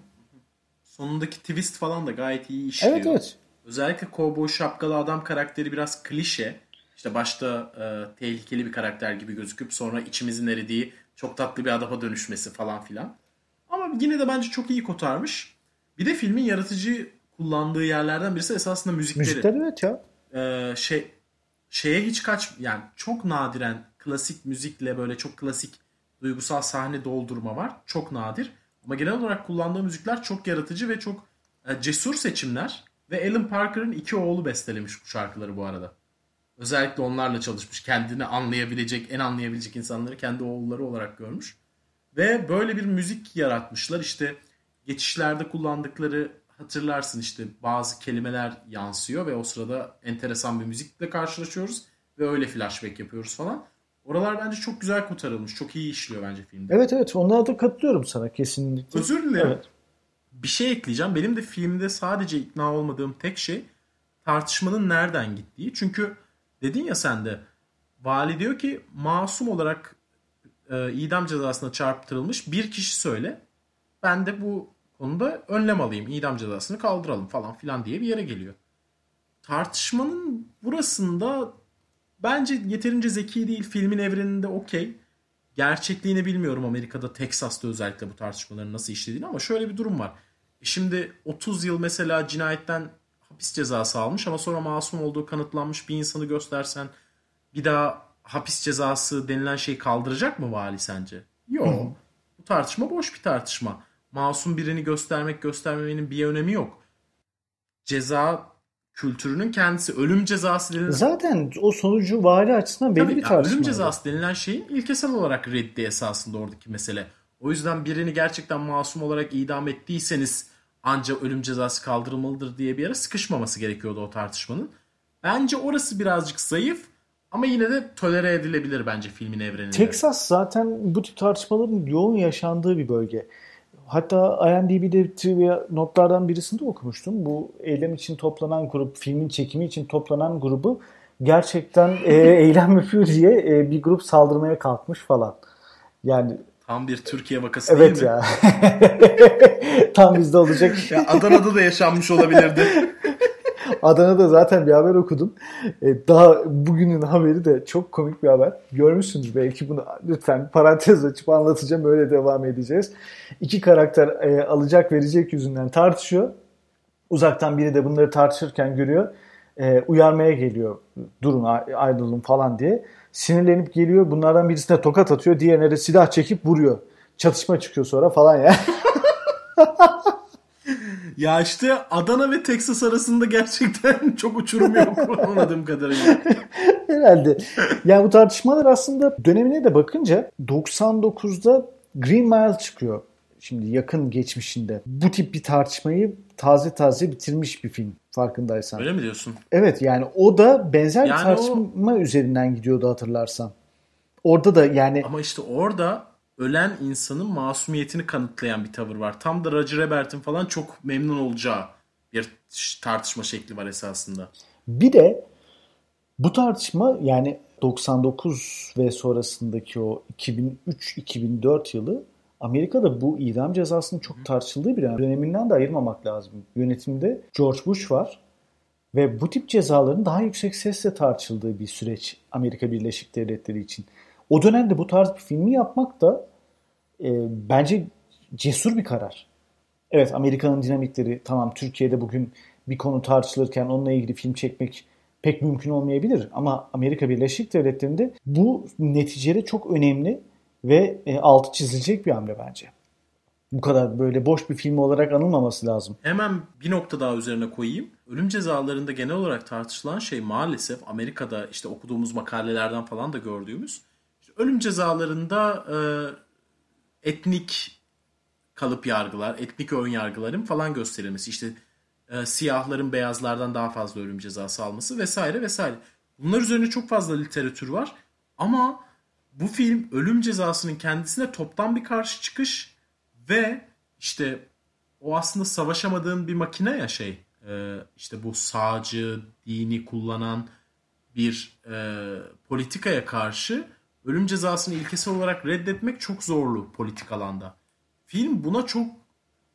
sonundaki twist falan da gayet iyi işliyor. Evet evet. Özellikle kovboy şapkalı adam karakteri biraz klişe. İşte başta e, tehlikeli bir karakter gibi gözüküp sonra içimizin eridiği çok tatlı bir adama dönüşmesi falan filan. Ama yine de bence çok iyi kotarmış. Bir de filmin yaratıcı kullandığı yerlerden birisi esasında müzikleri. Müzikler evet ya. Ee, şey şeye hiç kaç yani çok nadiren klasik müzikle böyle çok klasik duygusal sahne doldurma var. Çok nadir. Ama genel olarak kullandığı müzikler çok yaratıcı ve çok e, cesur seçimler. Ve Alan Parker'ın iki oğlu bestelemiş bu şarkıları bu arada. Özellikle onlarla çalışmış. Kendini anlayabilecek, en anlayabilecek insanları kendi oğulları olarak görmüş. Ve böyle bir müzik yaratmışlar. İşte geçişlerde kullandıkları hatırlarsın işte bazı kelimeler yansıyor ve o sırada enteresan bir müzikle karşılaşıyoruz ve öyle flashback yapıyoruz falan. Oralar bence çok güzel kurtarılmış. Çok iyi işliyor bence filmde. Evet evet onlarda katılıyorum sana kesinlikle. Özür dilerim. Evet. Bir şey ekleyeceğim. Benim de filmde sadece ikna olmadığım tek şey tartışmanın nereden gittiği. Çünkü dedin ya sen de vali diyor ki masum olarak e, idam cezasına çarptırılmış bir kişi söyle. Ben de bu konuda önlem alayım. idam cezasını kaldıralım falan filan diye bir yere geliyor. Tartışmanın burasında bence yeterince zeki değil. Filmin evreninde okey. Gerçekliğini bilmiyorum Amerika'da, Texas'ta özellikle bu tartışmaların nasıl işlediğini ama şöyle bir durum var. E şimdi 30 yıl mesela cinayetten hapis cezası almış ama sonra masum olduğu kanıtlanmış bir insanı göstersen bir daha hapis cezası denilen şeyi kaldıracak mı vali sence? Yok. Bu tartışma boş bir tartışma. Masum birini göstermek göstermemenin bir önemi yok. Ceza kültürünün kendisi ölüm cezası denilen... Zaten o sonucu vali açısından belli Tabii, bir tartışma. ölüm cezası denilen şeyin ilkesel olarak reddi esasında oradaki mesele. O yüzden birini gerçekten masum olarak idam ettiyseniz ancak ölüm cezası kaldırılmalıdır diye bir yere sıkışmaması gerekiyordu o tartışmanın. Bence orası birazcık zayıf ama yine de tolere edilebilir bence filmin evreninde. Texas zaten bu tip tartışmaların yoğun yaşandığı bir bölge. Hatta IMDb'de trivia notlardan birisinde okumuştum. Bu eylem için toplanan grup, filmin çekimi için toplanan grubu gerçekten e, eylem yapıyor diye e, bir grup saldırmaya kalkmış falan. Yani Tam bir Türkiye vakası evet değil mi? ya. Tam bizde olacak. Ya Adana'da da yaşanmış olabilirdi. Adana'da zaten bir haber okudum. E, daha bugünün haberi de çok komik bir haber. Görmüşsünüz belki bunu. Lütfen parantez açıp anlatacağım. Öyle devam edeceğiz. İki karakter e, alacak verecek yüzünden tartışıyor. Uzaktan biri de bunları tartışırken görüyor. E, uyarmaya geliyor. Durun ayrılın falan diye. Sinirlenip geliyor. Bunlardan birisine tokat atıyor. Diğerine de silah çekip vuruyor. Çatışma çıkıyor sonra falan ya. ya işte Adana ve Texas arasında gerçekten çok uçurum yok anladığım kadarıyla. Herhalde. Yani bu tartışmalar aslında dönemine de bakınca 99'da Green Mile çıkıyor. Şimdi yakın geçmişinde. Bu tip bir tartışmayı taze taze bitirmiş bir film farkındaysan. Öyle mi diyorsun? Evet yani o da benzer Yani bir tartışma üzerinden gidiyordu hatırlarsan. Orada da yani Ama işte orada ölen insanın masumiyetini kanıtlayan bir tavır var. Tam da Roger Ebert'in falan çok memnun olacağı bir tartışma şekli var esasında. bir de bu tartışma yani 99 ve sonrasındaki o 2003-2004 yılı Amerika'da bu idam cezasının çok tartışıldığı bir dönem. Döneminden de ayırmamak lazım. Yönetimde George Bush var ve bu tip cezaların daha yüksek sesle tartışıldığı bir süreç Amerika Birleşik Devletleri için. O dönemde bu tarz bir filmi yapmak da e, bence cesur bir karar. Evet Amerika'nın dinamikleri tamam Türkiye'de bugün bir konu tartışılırken onunla ilgili film çekmek pek mümkün olmayabilir. Ama Amerika Birleşik Devletleri'nde bu neticede çok önemli ve e, altı çizilecek bir hamle bence. Bu kadar böyle boş bir film olarak anılmaması lazım. Hemen bir nokta daha üzerine koyayım. Ölüm cezalarında genel olarak tartışılan şey maalesef Amerika'da işte okuduğumuz makalelerden falan da gördüğümüz ölüm cezalarında e, etnik kalıp yargılar, etnik ön yargıların falan gösterilmesi. İşte e, siyahların beyazlardan daha fazla ölüm cezası alması vesaire vesaire. Bunlar üzerine çok fazla literatür var. Ama bu film ölüm cezasının kendisine toptan bir karşı çıkış ve işte o aslında savaşamadığın bir makine ya şey. E, işte bu sağcı, dini kullanan bir e, politikaya karşı ölüm cezasını ilkesel olarak reddetmek çok zorlu politik alanda. Film buna çok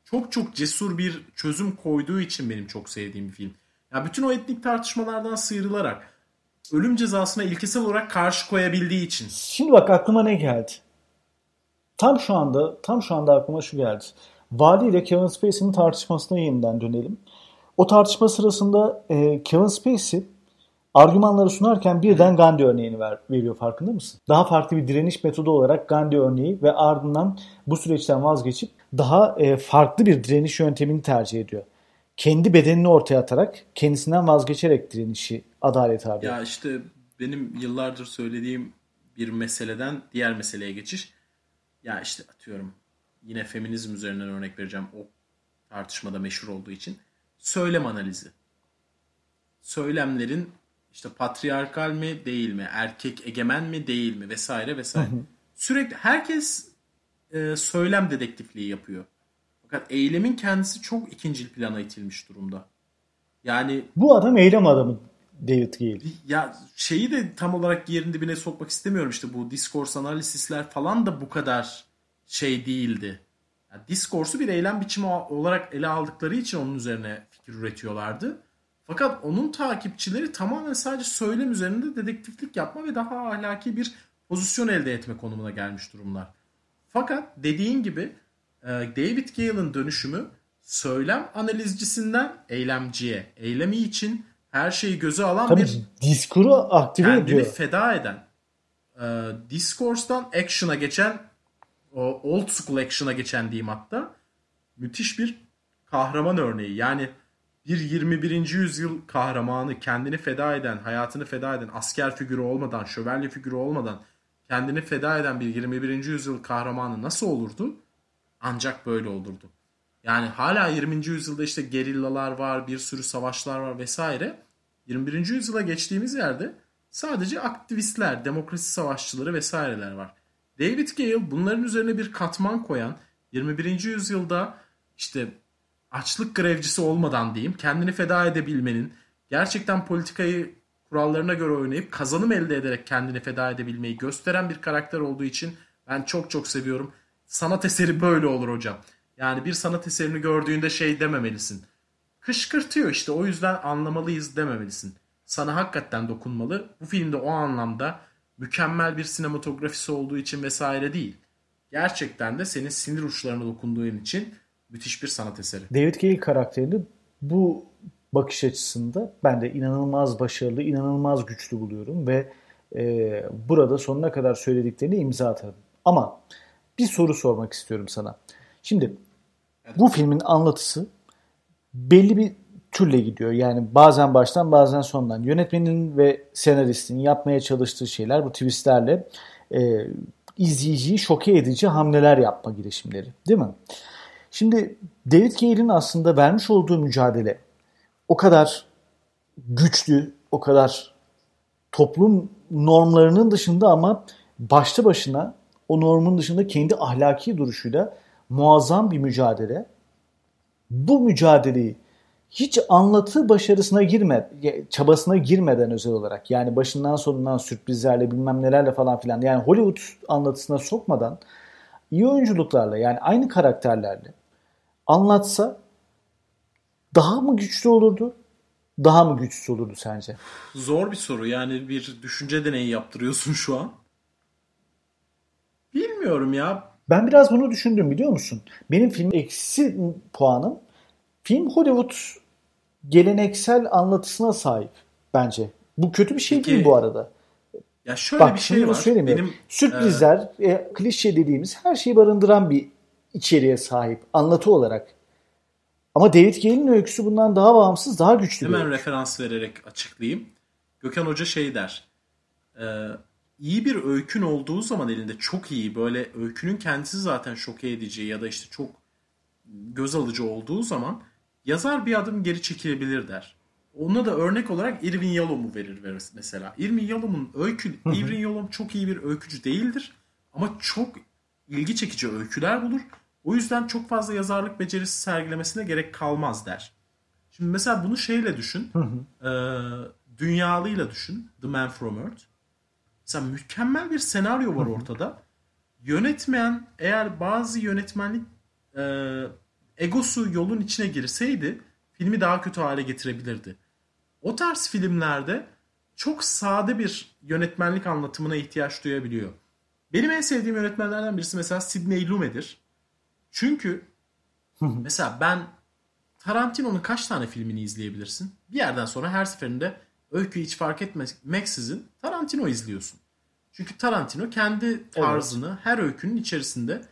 çok çok cesur bir çözüm koyduğu için benim çok sevdiğim bir film. Ya bütün o etnik tartışmalardan sıyrılarak ölüm cezasına ilkesel olarak karşı koyabildiği için. Şimdi bak aklıma ne geldi? Tam şu anda tam şu anda aklıma şu geldi. Vali ile Kevin Spacey'nin tartışmasına yeniden dönelim. O tartışma sırasında e, Kevin Spacey argümanları sunarken birden Gandhi örneğini ver, veriyor farkında mısın? Daha farklı bir direniş metodu olarak Gandhi örneği ve ardından bu süreçten vazgeçip daha e, farklı bir direniş yöntemini tercih ediyor. Kendi bedenini ortaya atarak kendisinden vazgeçerek direnişi adalet abi. Ya işte benim yıllardır söylediğim bir meseleden diğer meseleye geçiş. Ya işte atıyorum yine feminizm üzerinden örnek vereceğim o tartışmada meşhur olduğu için. Söylem analizi. Söylemlerin işte patriarkal mi değil mi, erkek egemen mi değil mi vesaire vesaire. Sürekli herkes e, söylem dedektifliği yapıyor. Fakat eylemin kendisi çok ikincil plana itilmiş durumda. Yani Bu adam eylem adamı David Gale. ya şeyi de tam olarak yerin dibine sokmak istemiyorum işte bu discourse analisisler falan da bu kadar şey değildi. Yani discourse'u bir eylem biçimi olarak ele aldıkları için onun üzerine fikir üretiyorlardı. Fakat onun takipçileri tamamen sadece söylem üzerinde dedektiflik yapma ve daha ahlaki bir pozisyon elde etme konumuna gelmiş durumlar. Fakat dediğin gibi e, David Gale'ın dönüşümü söylem analizcisinden eylemciye, eylemi için her şeyi göze alan Tabii bir diskuru aktive kendini ediyor. feda eden, e, discourse'dan action'a geçen, old school action'a geçen diyeyim hatta, müthiş bir kahraman örneği. Yani bir 21. yüzyıl kahramanı kendini feda eden, hayatını feda eden, asker figürü olmadan, şövalye figürü olmadan kendini feda eden bir 21. yüzyıl kahramanı nasıl olurdu? Ancak böyle olurdu. Yani hala 20. yüzyılda işte gerillalar var, bir sürü savaşlar var vesaire. 21. yüzyıla geçtiğimiz yerde sadece aktivistler, demokrasi savaşçıları vesaireler var. David Gale bunların üzerine bir katman koyan 21. yüzyılda işte açlık grevcisi olmadan diyeyim kendini feda edebilmenin gerçekten politikayı kurallarına göre oynayıp kazanım elde ederek kendini feda edebilmeyi gösteren bir karakter olduğu için ben çok çok seviyorum. Sanat eseri böyle olur hocam. Yani bir sanat eserini gördüğünde şey dememelisin. Kışkırtıyor işte o yüzden anlamalıyız dememelisin. Sana hakikaten dokunmalı. Bu filmde o anlamda mükemmel bir sinematografisi olduğu için vesaire değil. Gerçekten de senin sinir uçlarına dokunduğun için müthiş bir sanat eseri. David Gale karakterini bu bakış açısında ben de inanılmaz başarılı, inanılmaz güçlü buluyorum ve e, burada sonuna kadar söylediklerini imza atarım. Ama bir soru sormak istiyorum sana. Şimdi bu filmin anlatısı belli bir türle gidiyor. Yani bazen baştan bazen sondan. Yönetmenin ve senaristin yapmaya çalıştığı şeyler bu twistlerle e, izleyiciyi şoke edici hamleler yapma girişimleri. Değil mi? Şimdi David Gale'in aslında vermiş olduğu mücadele o kadar güçlü, o kadar toplum normlarının dışında ama başlı başına o normun dışında kendi ahlaki duruşuyla muazzam bir mücadele. Bu mücadeleyi hiç anlatı başarısına girme, çabasına girmeden özel olarak yani başından sonundan sürprizlerle bilmem nelerle falan filan yani Hollywood anlatısına sokmadan iyi oyunculuklarla yani aynı karakterlerle anlatsa daha mı güçlü olurdu? Daha mı güçsüz olurdu sence? Zor bir soru. Yani bir düşünce deneyi yaptırıyorsun şu an. Bilmiyorum ya. Ben biraz bunu düşündüm biliyor musun? Benim film eksi puanım film Hollywood geleneksel anlatısına sahip bence. Bu kötü bir şey Peki, değil bu arada. Ya şöyle Bak bir şey var. Benim Sürprizler, e, klişe dediğimiz her şeyi barındıran bir içeriğe sahip anlatı olarak. Ama David Gale'in öyküsü bundan daha bağımsız, daha güçlü bir Hemen öykü. referans vererek açıklayayım. Gökhan Hoca şey der. E, iyi bir öykün olduğu zaman elinde çok iyi böyle öykünün kendisi zaten şoke edici ya da işte çok göz alıcı olduğu zaman yazar bir adım geri çekilebilir der. Ona da örnek olarak Irving Yalom'u verir verir mesela. Irving Yalom'un öykü Irving Yalom çok iyi bir öykücü değildir ama çok ilgi çekici öyküler bulur. O yüzden çok fazla yazarlık becerisi sergilemesine gerek kalmaz der. Şimdi mesela bunu şeyle düşün. e, dünyalıyla düşün. The Man From Earth. Mesela mükemmel bir senaryo var ortada. Yönetmen eğer bazı yönetmenlik e, egosu yolun içine girseydi filmi daha kötü hale getirebilirdi. O tarz filmlerde çok sade bir yönetmenlik anlatımına ihtiyaç duyabiliyor. Benim en sevdiğim yönetmenlerden birisi mesela Sidney Lumet'dir. Çünkü mesela ben Tarantino'nun kaç tane filmini izleyebilirsin? Bir yerden sonra her seferinde öyküyü hiç fark etmeksizin Tarantino izliyorsun. Çünkü Tarantino kendi tarzını her öykünün içerisinde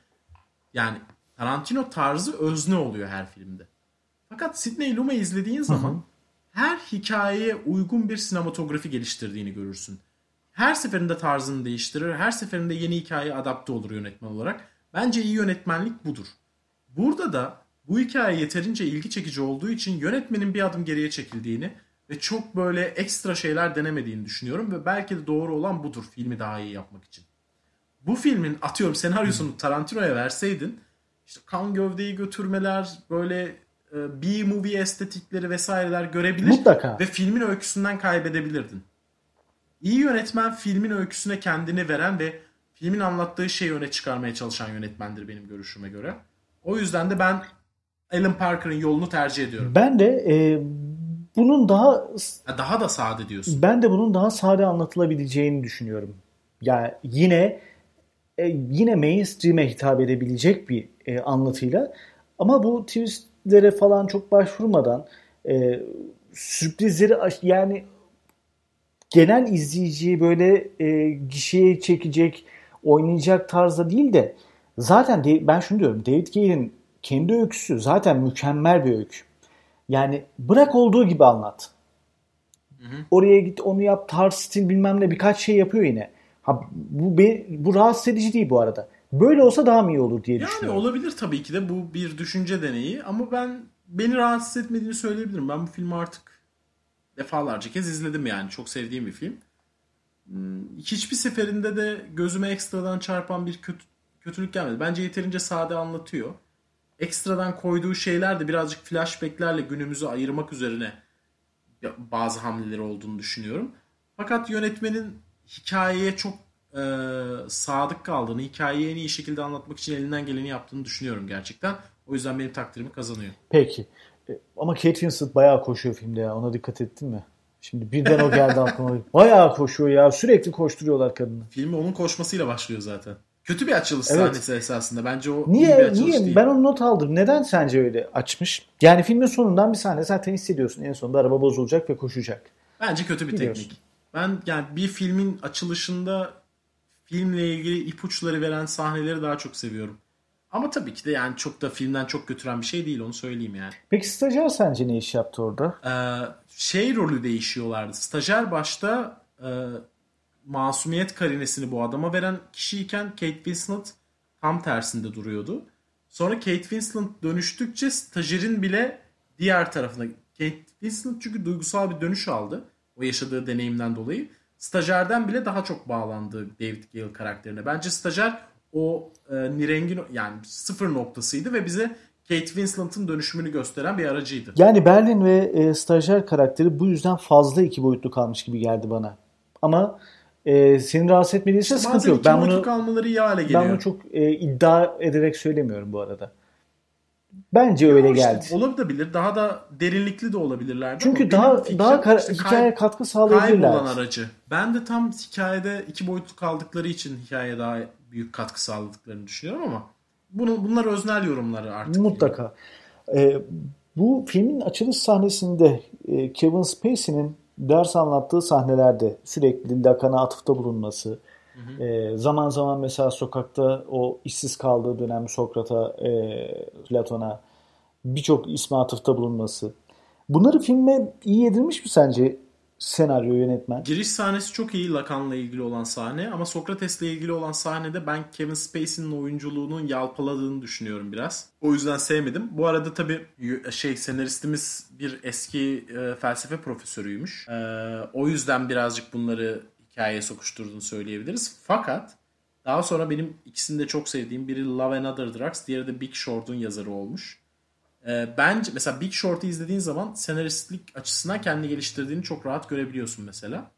yani Tarantino tarzı özne oluyor her filmde. Fakat Sidney Lumet izlediğin zaman her hikayeye uygun bir sinematografi geliştirdiğini görürsün. Her seferinde tarzını değiştirir, her seferinde yeni hikaye adapte olur yönetmen olarak. Bence iyi yönetmenlik budur. Burada da bu hikaye yeterince ilgi çekici olduğu için yönetmenin bir adım geriye çekildiğini ve çok böyle ekstra şeyler denemediğini düşünüyorum ve belki de doğru olan budur filmi daha iyi yapmak için. Bu filmin atıyorum senaryosunu Tarantino'ya verseydin işte kan gövdeyi götürmeler böyle e, B-movie estetikleri vesaireler görebilir Mutlaka. ve filmin öyküsünden kaybedebilirdin. İyi yönetmen filmin öyküsüne kendini veren ve filmin anlattığı şeyi öne çıkarmaya çalışan yönetmendir benim görüşüme göre. O yüzden de ben Alan Parker'ın yolunu tercih ediyorum. Ben de e, bunun daha daha da sade diyorsun. Ben de bunun daha sade anlatılabileceğini düşünüyorum. Yani yine e, yine mainstream'e hitap edebilecek bir e, anlatıyla ama bu twistlere falan çok başvurmadan e, sürprizleri yani genel izleyiciyi böyle e, gişeye çekecek, oynayacak tarzda değil de zaten de, ben şunu diyorum David Gale'in kendi öyküsü zaten mükemmel bir öykü. Yani bırak olduğu gibi anlat. Hı hı. Oraya git onu yap tarz stil bilmem ne birkaç şey yapıyor yine. Ha, bu, bu rahatsız edici değil bu arada. Böyle olsa daha mı iyi olur diye yani düşünüyorum. Yani olabilir tabii ki de bu bir düşünce deneyi ama ben beni rahatsız etmediğini söyleyebilirim. Ben bu filmi artık defalarca kez izledim yani. Çok sevdiğim bir film. Hmm, hiçbir seferinde de gözüme ekstradan çarpan bir kötü, kötülük gelmedi. Bence yeterince sade anlatıyor. Ekstradan koyduğu şeyler de birazcık flashbacklerle günümüzü ayırmak üzerine bazı hamleleri olduğunu düşünüyorum. Fakat yönetmenin hikayeye çok e, sadık kaldığını, hikayeyi en iyi şekilde anlatmak için elinden geleni yaptığını düşünüyorum gerçekten. O yüzden benim takdirimi kazanıyor. Peki. E, ama Kate Winslet bayağı koşuyor filmde ya. Ona dikkat ettin mi? Şimdi birden o geldi aklıma. Bayağı koşuyor ya. Sürekli koşturuyorlar kadını. Filmi onun koşmasıyla başlıyor zaten. Kötü bir açılış evet. sahnesi esasında. Bence o niye, iyi bir açılış niye? değil. Ben onu not aldım. Neden sence öyle açmış? Yani filmin sonundan bir sahne zaten hissediyorsun. En sonunda araba bozulacak ve koşacak. Bence kötü bir Biliyorsun. teknik. Ben yani bir filmin açılışında filmle ilgili ipuçları veren sahneleri daha çok seviyorum. Ama tabii ki de yani çok da filmden çok götüren bir şey değil onu söyleyeyim yani. Peki stajyer sence ne iş yaptı orada? Ee, şey rolü değişiyorlardı. Stajyer başta e, masumiyet karinesini bu adama veren kişiyken Kate Winslet tam tersinde duruyordu. Sonra Kate Winslet dönüştükçe stajyerin bile diğer tarafına Kate Winslet çünkü duygusal bir dönüş aldı. O yaşadığı deneyimden dolayı. Stajyerden bile daha çok bağlandı David Gale karakterine. Bence stajyer o e, nirengin yani sıfır noktasıydı ve bize Kate Winslet'ın dönüşümünü gösteren bir aracıydı. Yani Berlin ve e, stajyer karakteri bu yüzden fazla iki boyutlu kalmış gibi geldi bana. Ama e, seni rahatsız etmediyse işte sıkıntı yok. Ben bunu kalmaları iyi hale geliyor. Ben bunu çok e, iddia ederek söylemiyorum bu arada. Bence öyle işte geldi. Olabilir. Daha da derinlikli de olabilirler. Çünkü daha fikrim, daha kar- işte hikayeye kay- katkı sağlayabilirler. Kaybolan aracı. Ben de tam hikayede iki boyutlu kaldıkları için hikayeye daha büyük katkı sağladıklarını düşünüyorum ama bunu, bunlar öznel yorumları artık. Mutlaka. Ee, bu filmin açılış sahnesinde e, Kevin Spacey'nin ders anlattığı sahnelerde sürekli Lacan'a atıfta bulunması, hı hı. E, zaman zaman mesela sokakta o işsiz kaldığı dönem Sokrat'a, e, Platon'a birçok isme atıfta bulunması. Bunları filme iyi yedirmiş mi sence senaryo yönetmen? Giriş sahnesi çok iyi Lacan'la ilgili olan sahne ama Sokrates'le ilgili olan sahnede ben Kevin Spacey'nin oyunculuğunun yalpaladığını düşünüyorum biraz. O yüzden sevmedim. Bu arada tabii şey senaristimiz bir eski e, felsefe profesörüymüş. E, o yüzden birazcık bunları hikayeye sokuşturduğunu söyleyebiliriz. Fakat daha sonra benim ikisini de çok sevdiğim biri Love and Other Drugs, diğeri de Big Short'un yazarı olmuş. E, bence mesela Big Short'u izlediğin zaman senaristlik açısından kendini geliştirdiğini çok rahat görebiliyorsun mesela.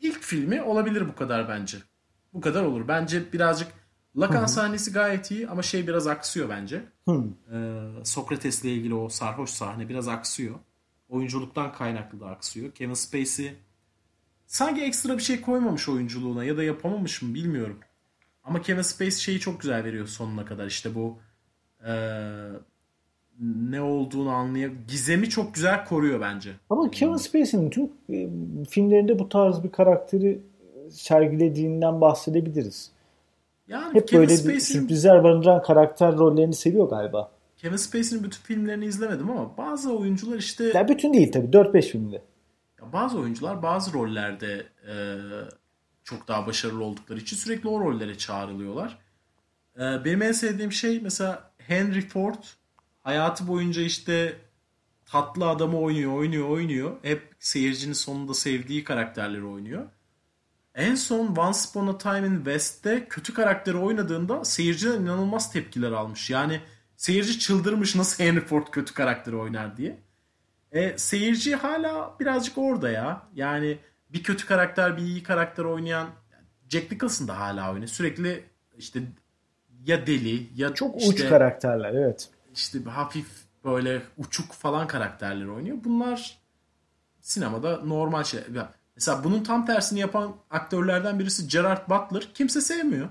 İlk filmi olabilir bu kadar bence. Bu kadar olur. Bence birazcık Lacan sahnesi gayet iyi ama şey biraz aksıyor bence. Ee, Sokrates'le ilgili o sarhoş sahne biraz aksıyor. Oyunculuktan kaynaklı da aksıyor. Kevin Spacey sanki ekstra bir şey koymamış oyunculuğuna ya da yapamamış mı bilmiyorum. Ama Kevin Spacey şeyi çok güzel veriyor sonuna kadar. İşte bu e, ne olduğunu anlayıp gizemi çok güzel koruyor bence. Ama Kevin Spacey'nin tüm e, filmlerinde bu tarz bir karakteri sergilediğinden bahsedebiliriz. Yani Hep Kevin böyle Spacey'nin... sürprizler barındıran karakter rollerini seviyor galiba. Kevin Spacey'nin bütün filmlerini izlemedim ama bazı oyuncular işte... Ya bütün değil tabii 4-5 filmde. Bazı oyuncular bazı rollerde e, çok daha başarılı oldukları için sürekli o rollere çağrılıyorlar. E, benim en sevdiğim şey mesela Henry Ford hayatı boyunca işte tatlı adamı oynuyor, oynuyor, oynuyor. Hep seyircinin sonunda sevdiği karakterleri oynuyor. En son Once Upon a Time in West'te kötü karakteri oynadığında seyirciden inanılmaz tepkiler almış. Yani seyirci çıldırmış nasıl Henry Ford kötü karakteri oynar diye. E, seyirci hala birazcık orada ya. Yani bir kötü karakter bir iyi karakter oynayan Jack Nicholson da hala oynuyor. Sürekli işte ya deli ya çok işte, uç karakterler evet işte hafif böyle uçuk falan karakterler oynuyor. Bunlar sinemada normal şey. Mesela bunun tam tersini yapan aktörlerden birisi Gerard Butler. Kimse sevmiyor.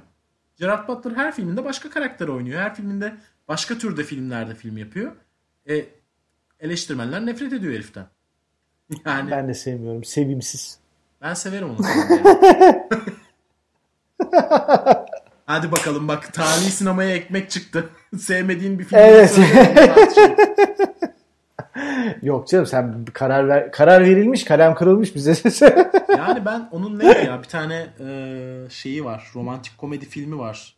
Gerard Butler her filminde başka karakter oynuyor. Her filminde başka türde filmlerde film yapıyor. E, eleştirmenler nefret ediyor heriften. Yani ben, Ben de sevmiyorum. Sevimsiz. severim onu. Hadi bakalım bak tarihi sinemaya ekmek çıktı. Sevmediğin bir film. Evet. Yok canım sen karar ver, karar verilmiş, kalem kırılmış bize. yani ben onun ne ya bir tane e, şeyi var. Romantik komedi filmi var.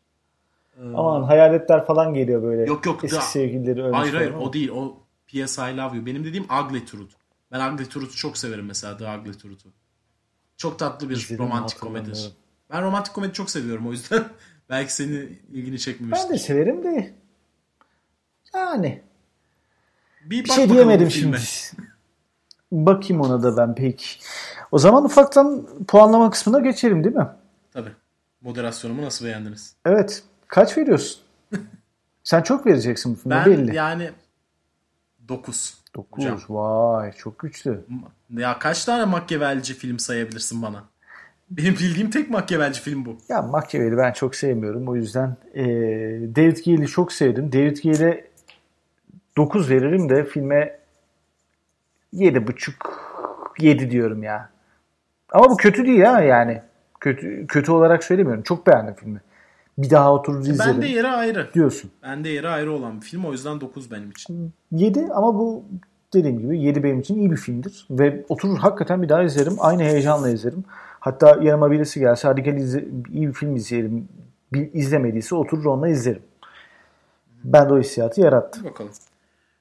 E, Aman hayaletler falan geliyor böyle. Yok, yok, Eski da- sevgilileri ölmüş hayır hayır o değil. O P.S. I Love You. Benim dediğim Ugly Truth. Ben Ugly Truth'u çok severim mesela. The Ugly Truth'u. Çok tatlı bir İzledim, romantik komedidir. Ben romantik komedi çok seviyorum o yüzden. Belki senin ilgini çekmemiştir. Ben de severim de. Yani. bir Bir şey diyemedim şimdi. Bakayım ona da ben peki. O zaman ufaktan puanlama kısmına geçelim değil mi? Tabii. Moderasyonumu nasıl beğendiniz? Evet. Kaç veriyorsun? Sen çok vereceksin bu filme Ben belli. yani 9. 9. Vay çok güçlü. Ya kaç tane Machiavellici film sayabilirsin bana? Benim bildiğim tek Machiavellici film bu. Ya Machiavelli ben çok sevmiyorum. O yüzden e, David Gale'i çok sevdim. David Gale'e 9 veririm de filme 7,5 7 diyorum ya. Ama bu kötü değil ha yani. Kötü kötü olarak söylemiyorum. Çok beğendim filmi. Bir daha oturur izlerim Ben de yeri ayrı. diyorsun. Ben de yeri ayrı olan bir film. O yüzden 9 benim için. 7 ama bu dediğim gibi 7 benim için iyi bir filmdir. Ve oturur hakikaten bir daha izlerim. Aynı heyecanla izlerim. Hatta yanıma birisi gelse hadi gel izle, iyi bir film izleyelim. Bir, izlemediyse oturur onunla izlerim. Ben de o hissiyatı yarattım. Bakalım.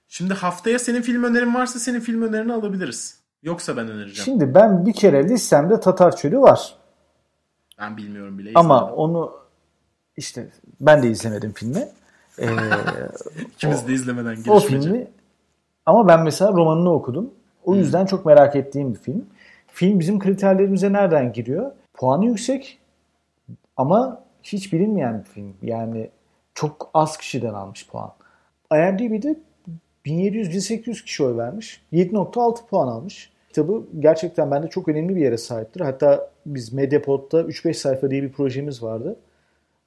Şimdi haftaya senin film önerin varsa senin film önerini alabiliriz. Yoksa ben önereceğim. Şimdi ben bir kere listemde Tatar Çölü var. Ben bilmiyorum bile. Ama izlemedim. onu işte ben de izlemedim filmi. Ee, İkimiz de izlemeden o gelişmece. filmi ama ben mesela romanını okudum. O Hmm. yüzden çok merak ettiğim bir film. Film bizim kriterlerimize nereden giriyor? Puanı yüksek ama hiç bilinmeyen bir film. Yani çok az kişiden almış puan. IMDb'de 1700-1800 kişi oy vermiş. 7.6 puan almış. Kitabı gerçekten bende çok önemli bir yere sahiptir. Hatta biz Mediapod'da 3-5 sayfa diye bir projemiz vardı.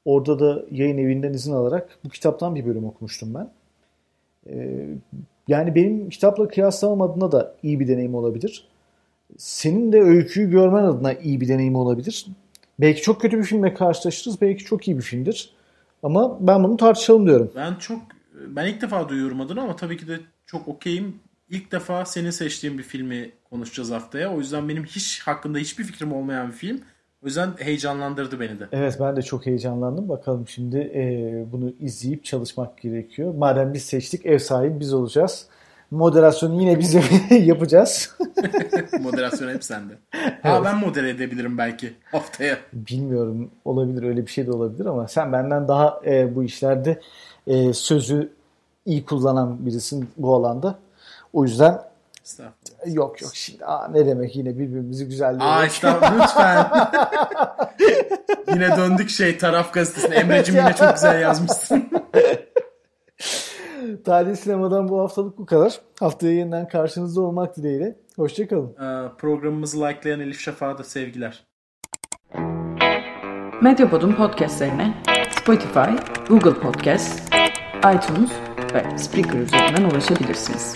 Orada da yayın evinden izin alarak bu kitaptan bir bölüm okumuştum ben. Ee, yani benim kitapla kıyaslamam adına da iyi bir deneyim olabilir. Senin de öyküyü görmen adına iyi bir deneyim olabilir. Belki çok kötü bir filmle karşılaşırız. Belki çok iyi bir filmdir. Ama ben bunu tartışalım diyorum. Ben çok ben ilk defa duyuyorum adını ama tabii ki de çok okeyim. İlk defa senin seçtiğin bir filmi konuşacağız haftaya. O yüzden benim hiç hakkında hiçbir fikrim olmayan bir film. O yüzden heyecanlandırdı beni de. Evet ben de çok heyecanlandım. Bakalım şimdi e, bunu izleyip çalışmak gerekiyor. Madem biz seçtik ev sahibi biz olacağız. Moderasyonu yine biz yapacağız. Moderasyon hep sende. Ha ben modere edebilirim belki haftaya. Bilmiyorum olabilir öyle bir şey de olabilir ama sen benden daha e, bu işlerde e, sözü iyi kullanan birisin bu alanda. O yüzden Estağfurullah. yok yok şimdi aa, ne demek yine birbirimizi güzel Aa estağfurullah lütfen. yine döndük şey taraf gazetesine. Emre'cim yine çok güzel yazmışsın. Tarih sinemadan bu haftalık bu kadar. Haftaya yeniden karşınızda olmak dileğiyle. Hoşçakalın. Ee, programımızı likelayan Elif Şafak'a da sevgiler. Medyapod'un podcastlerine Spotify, Google Podcast, iTunes ve Spreaker üzerinden ulaşabilirsiniz.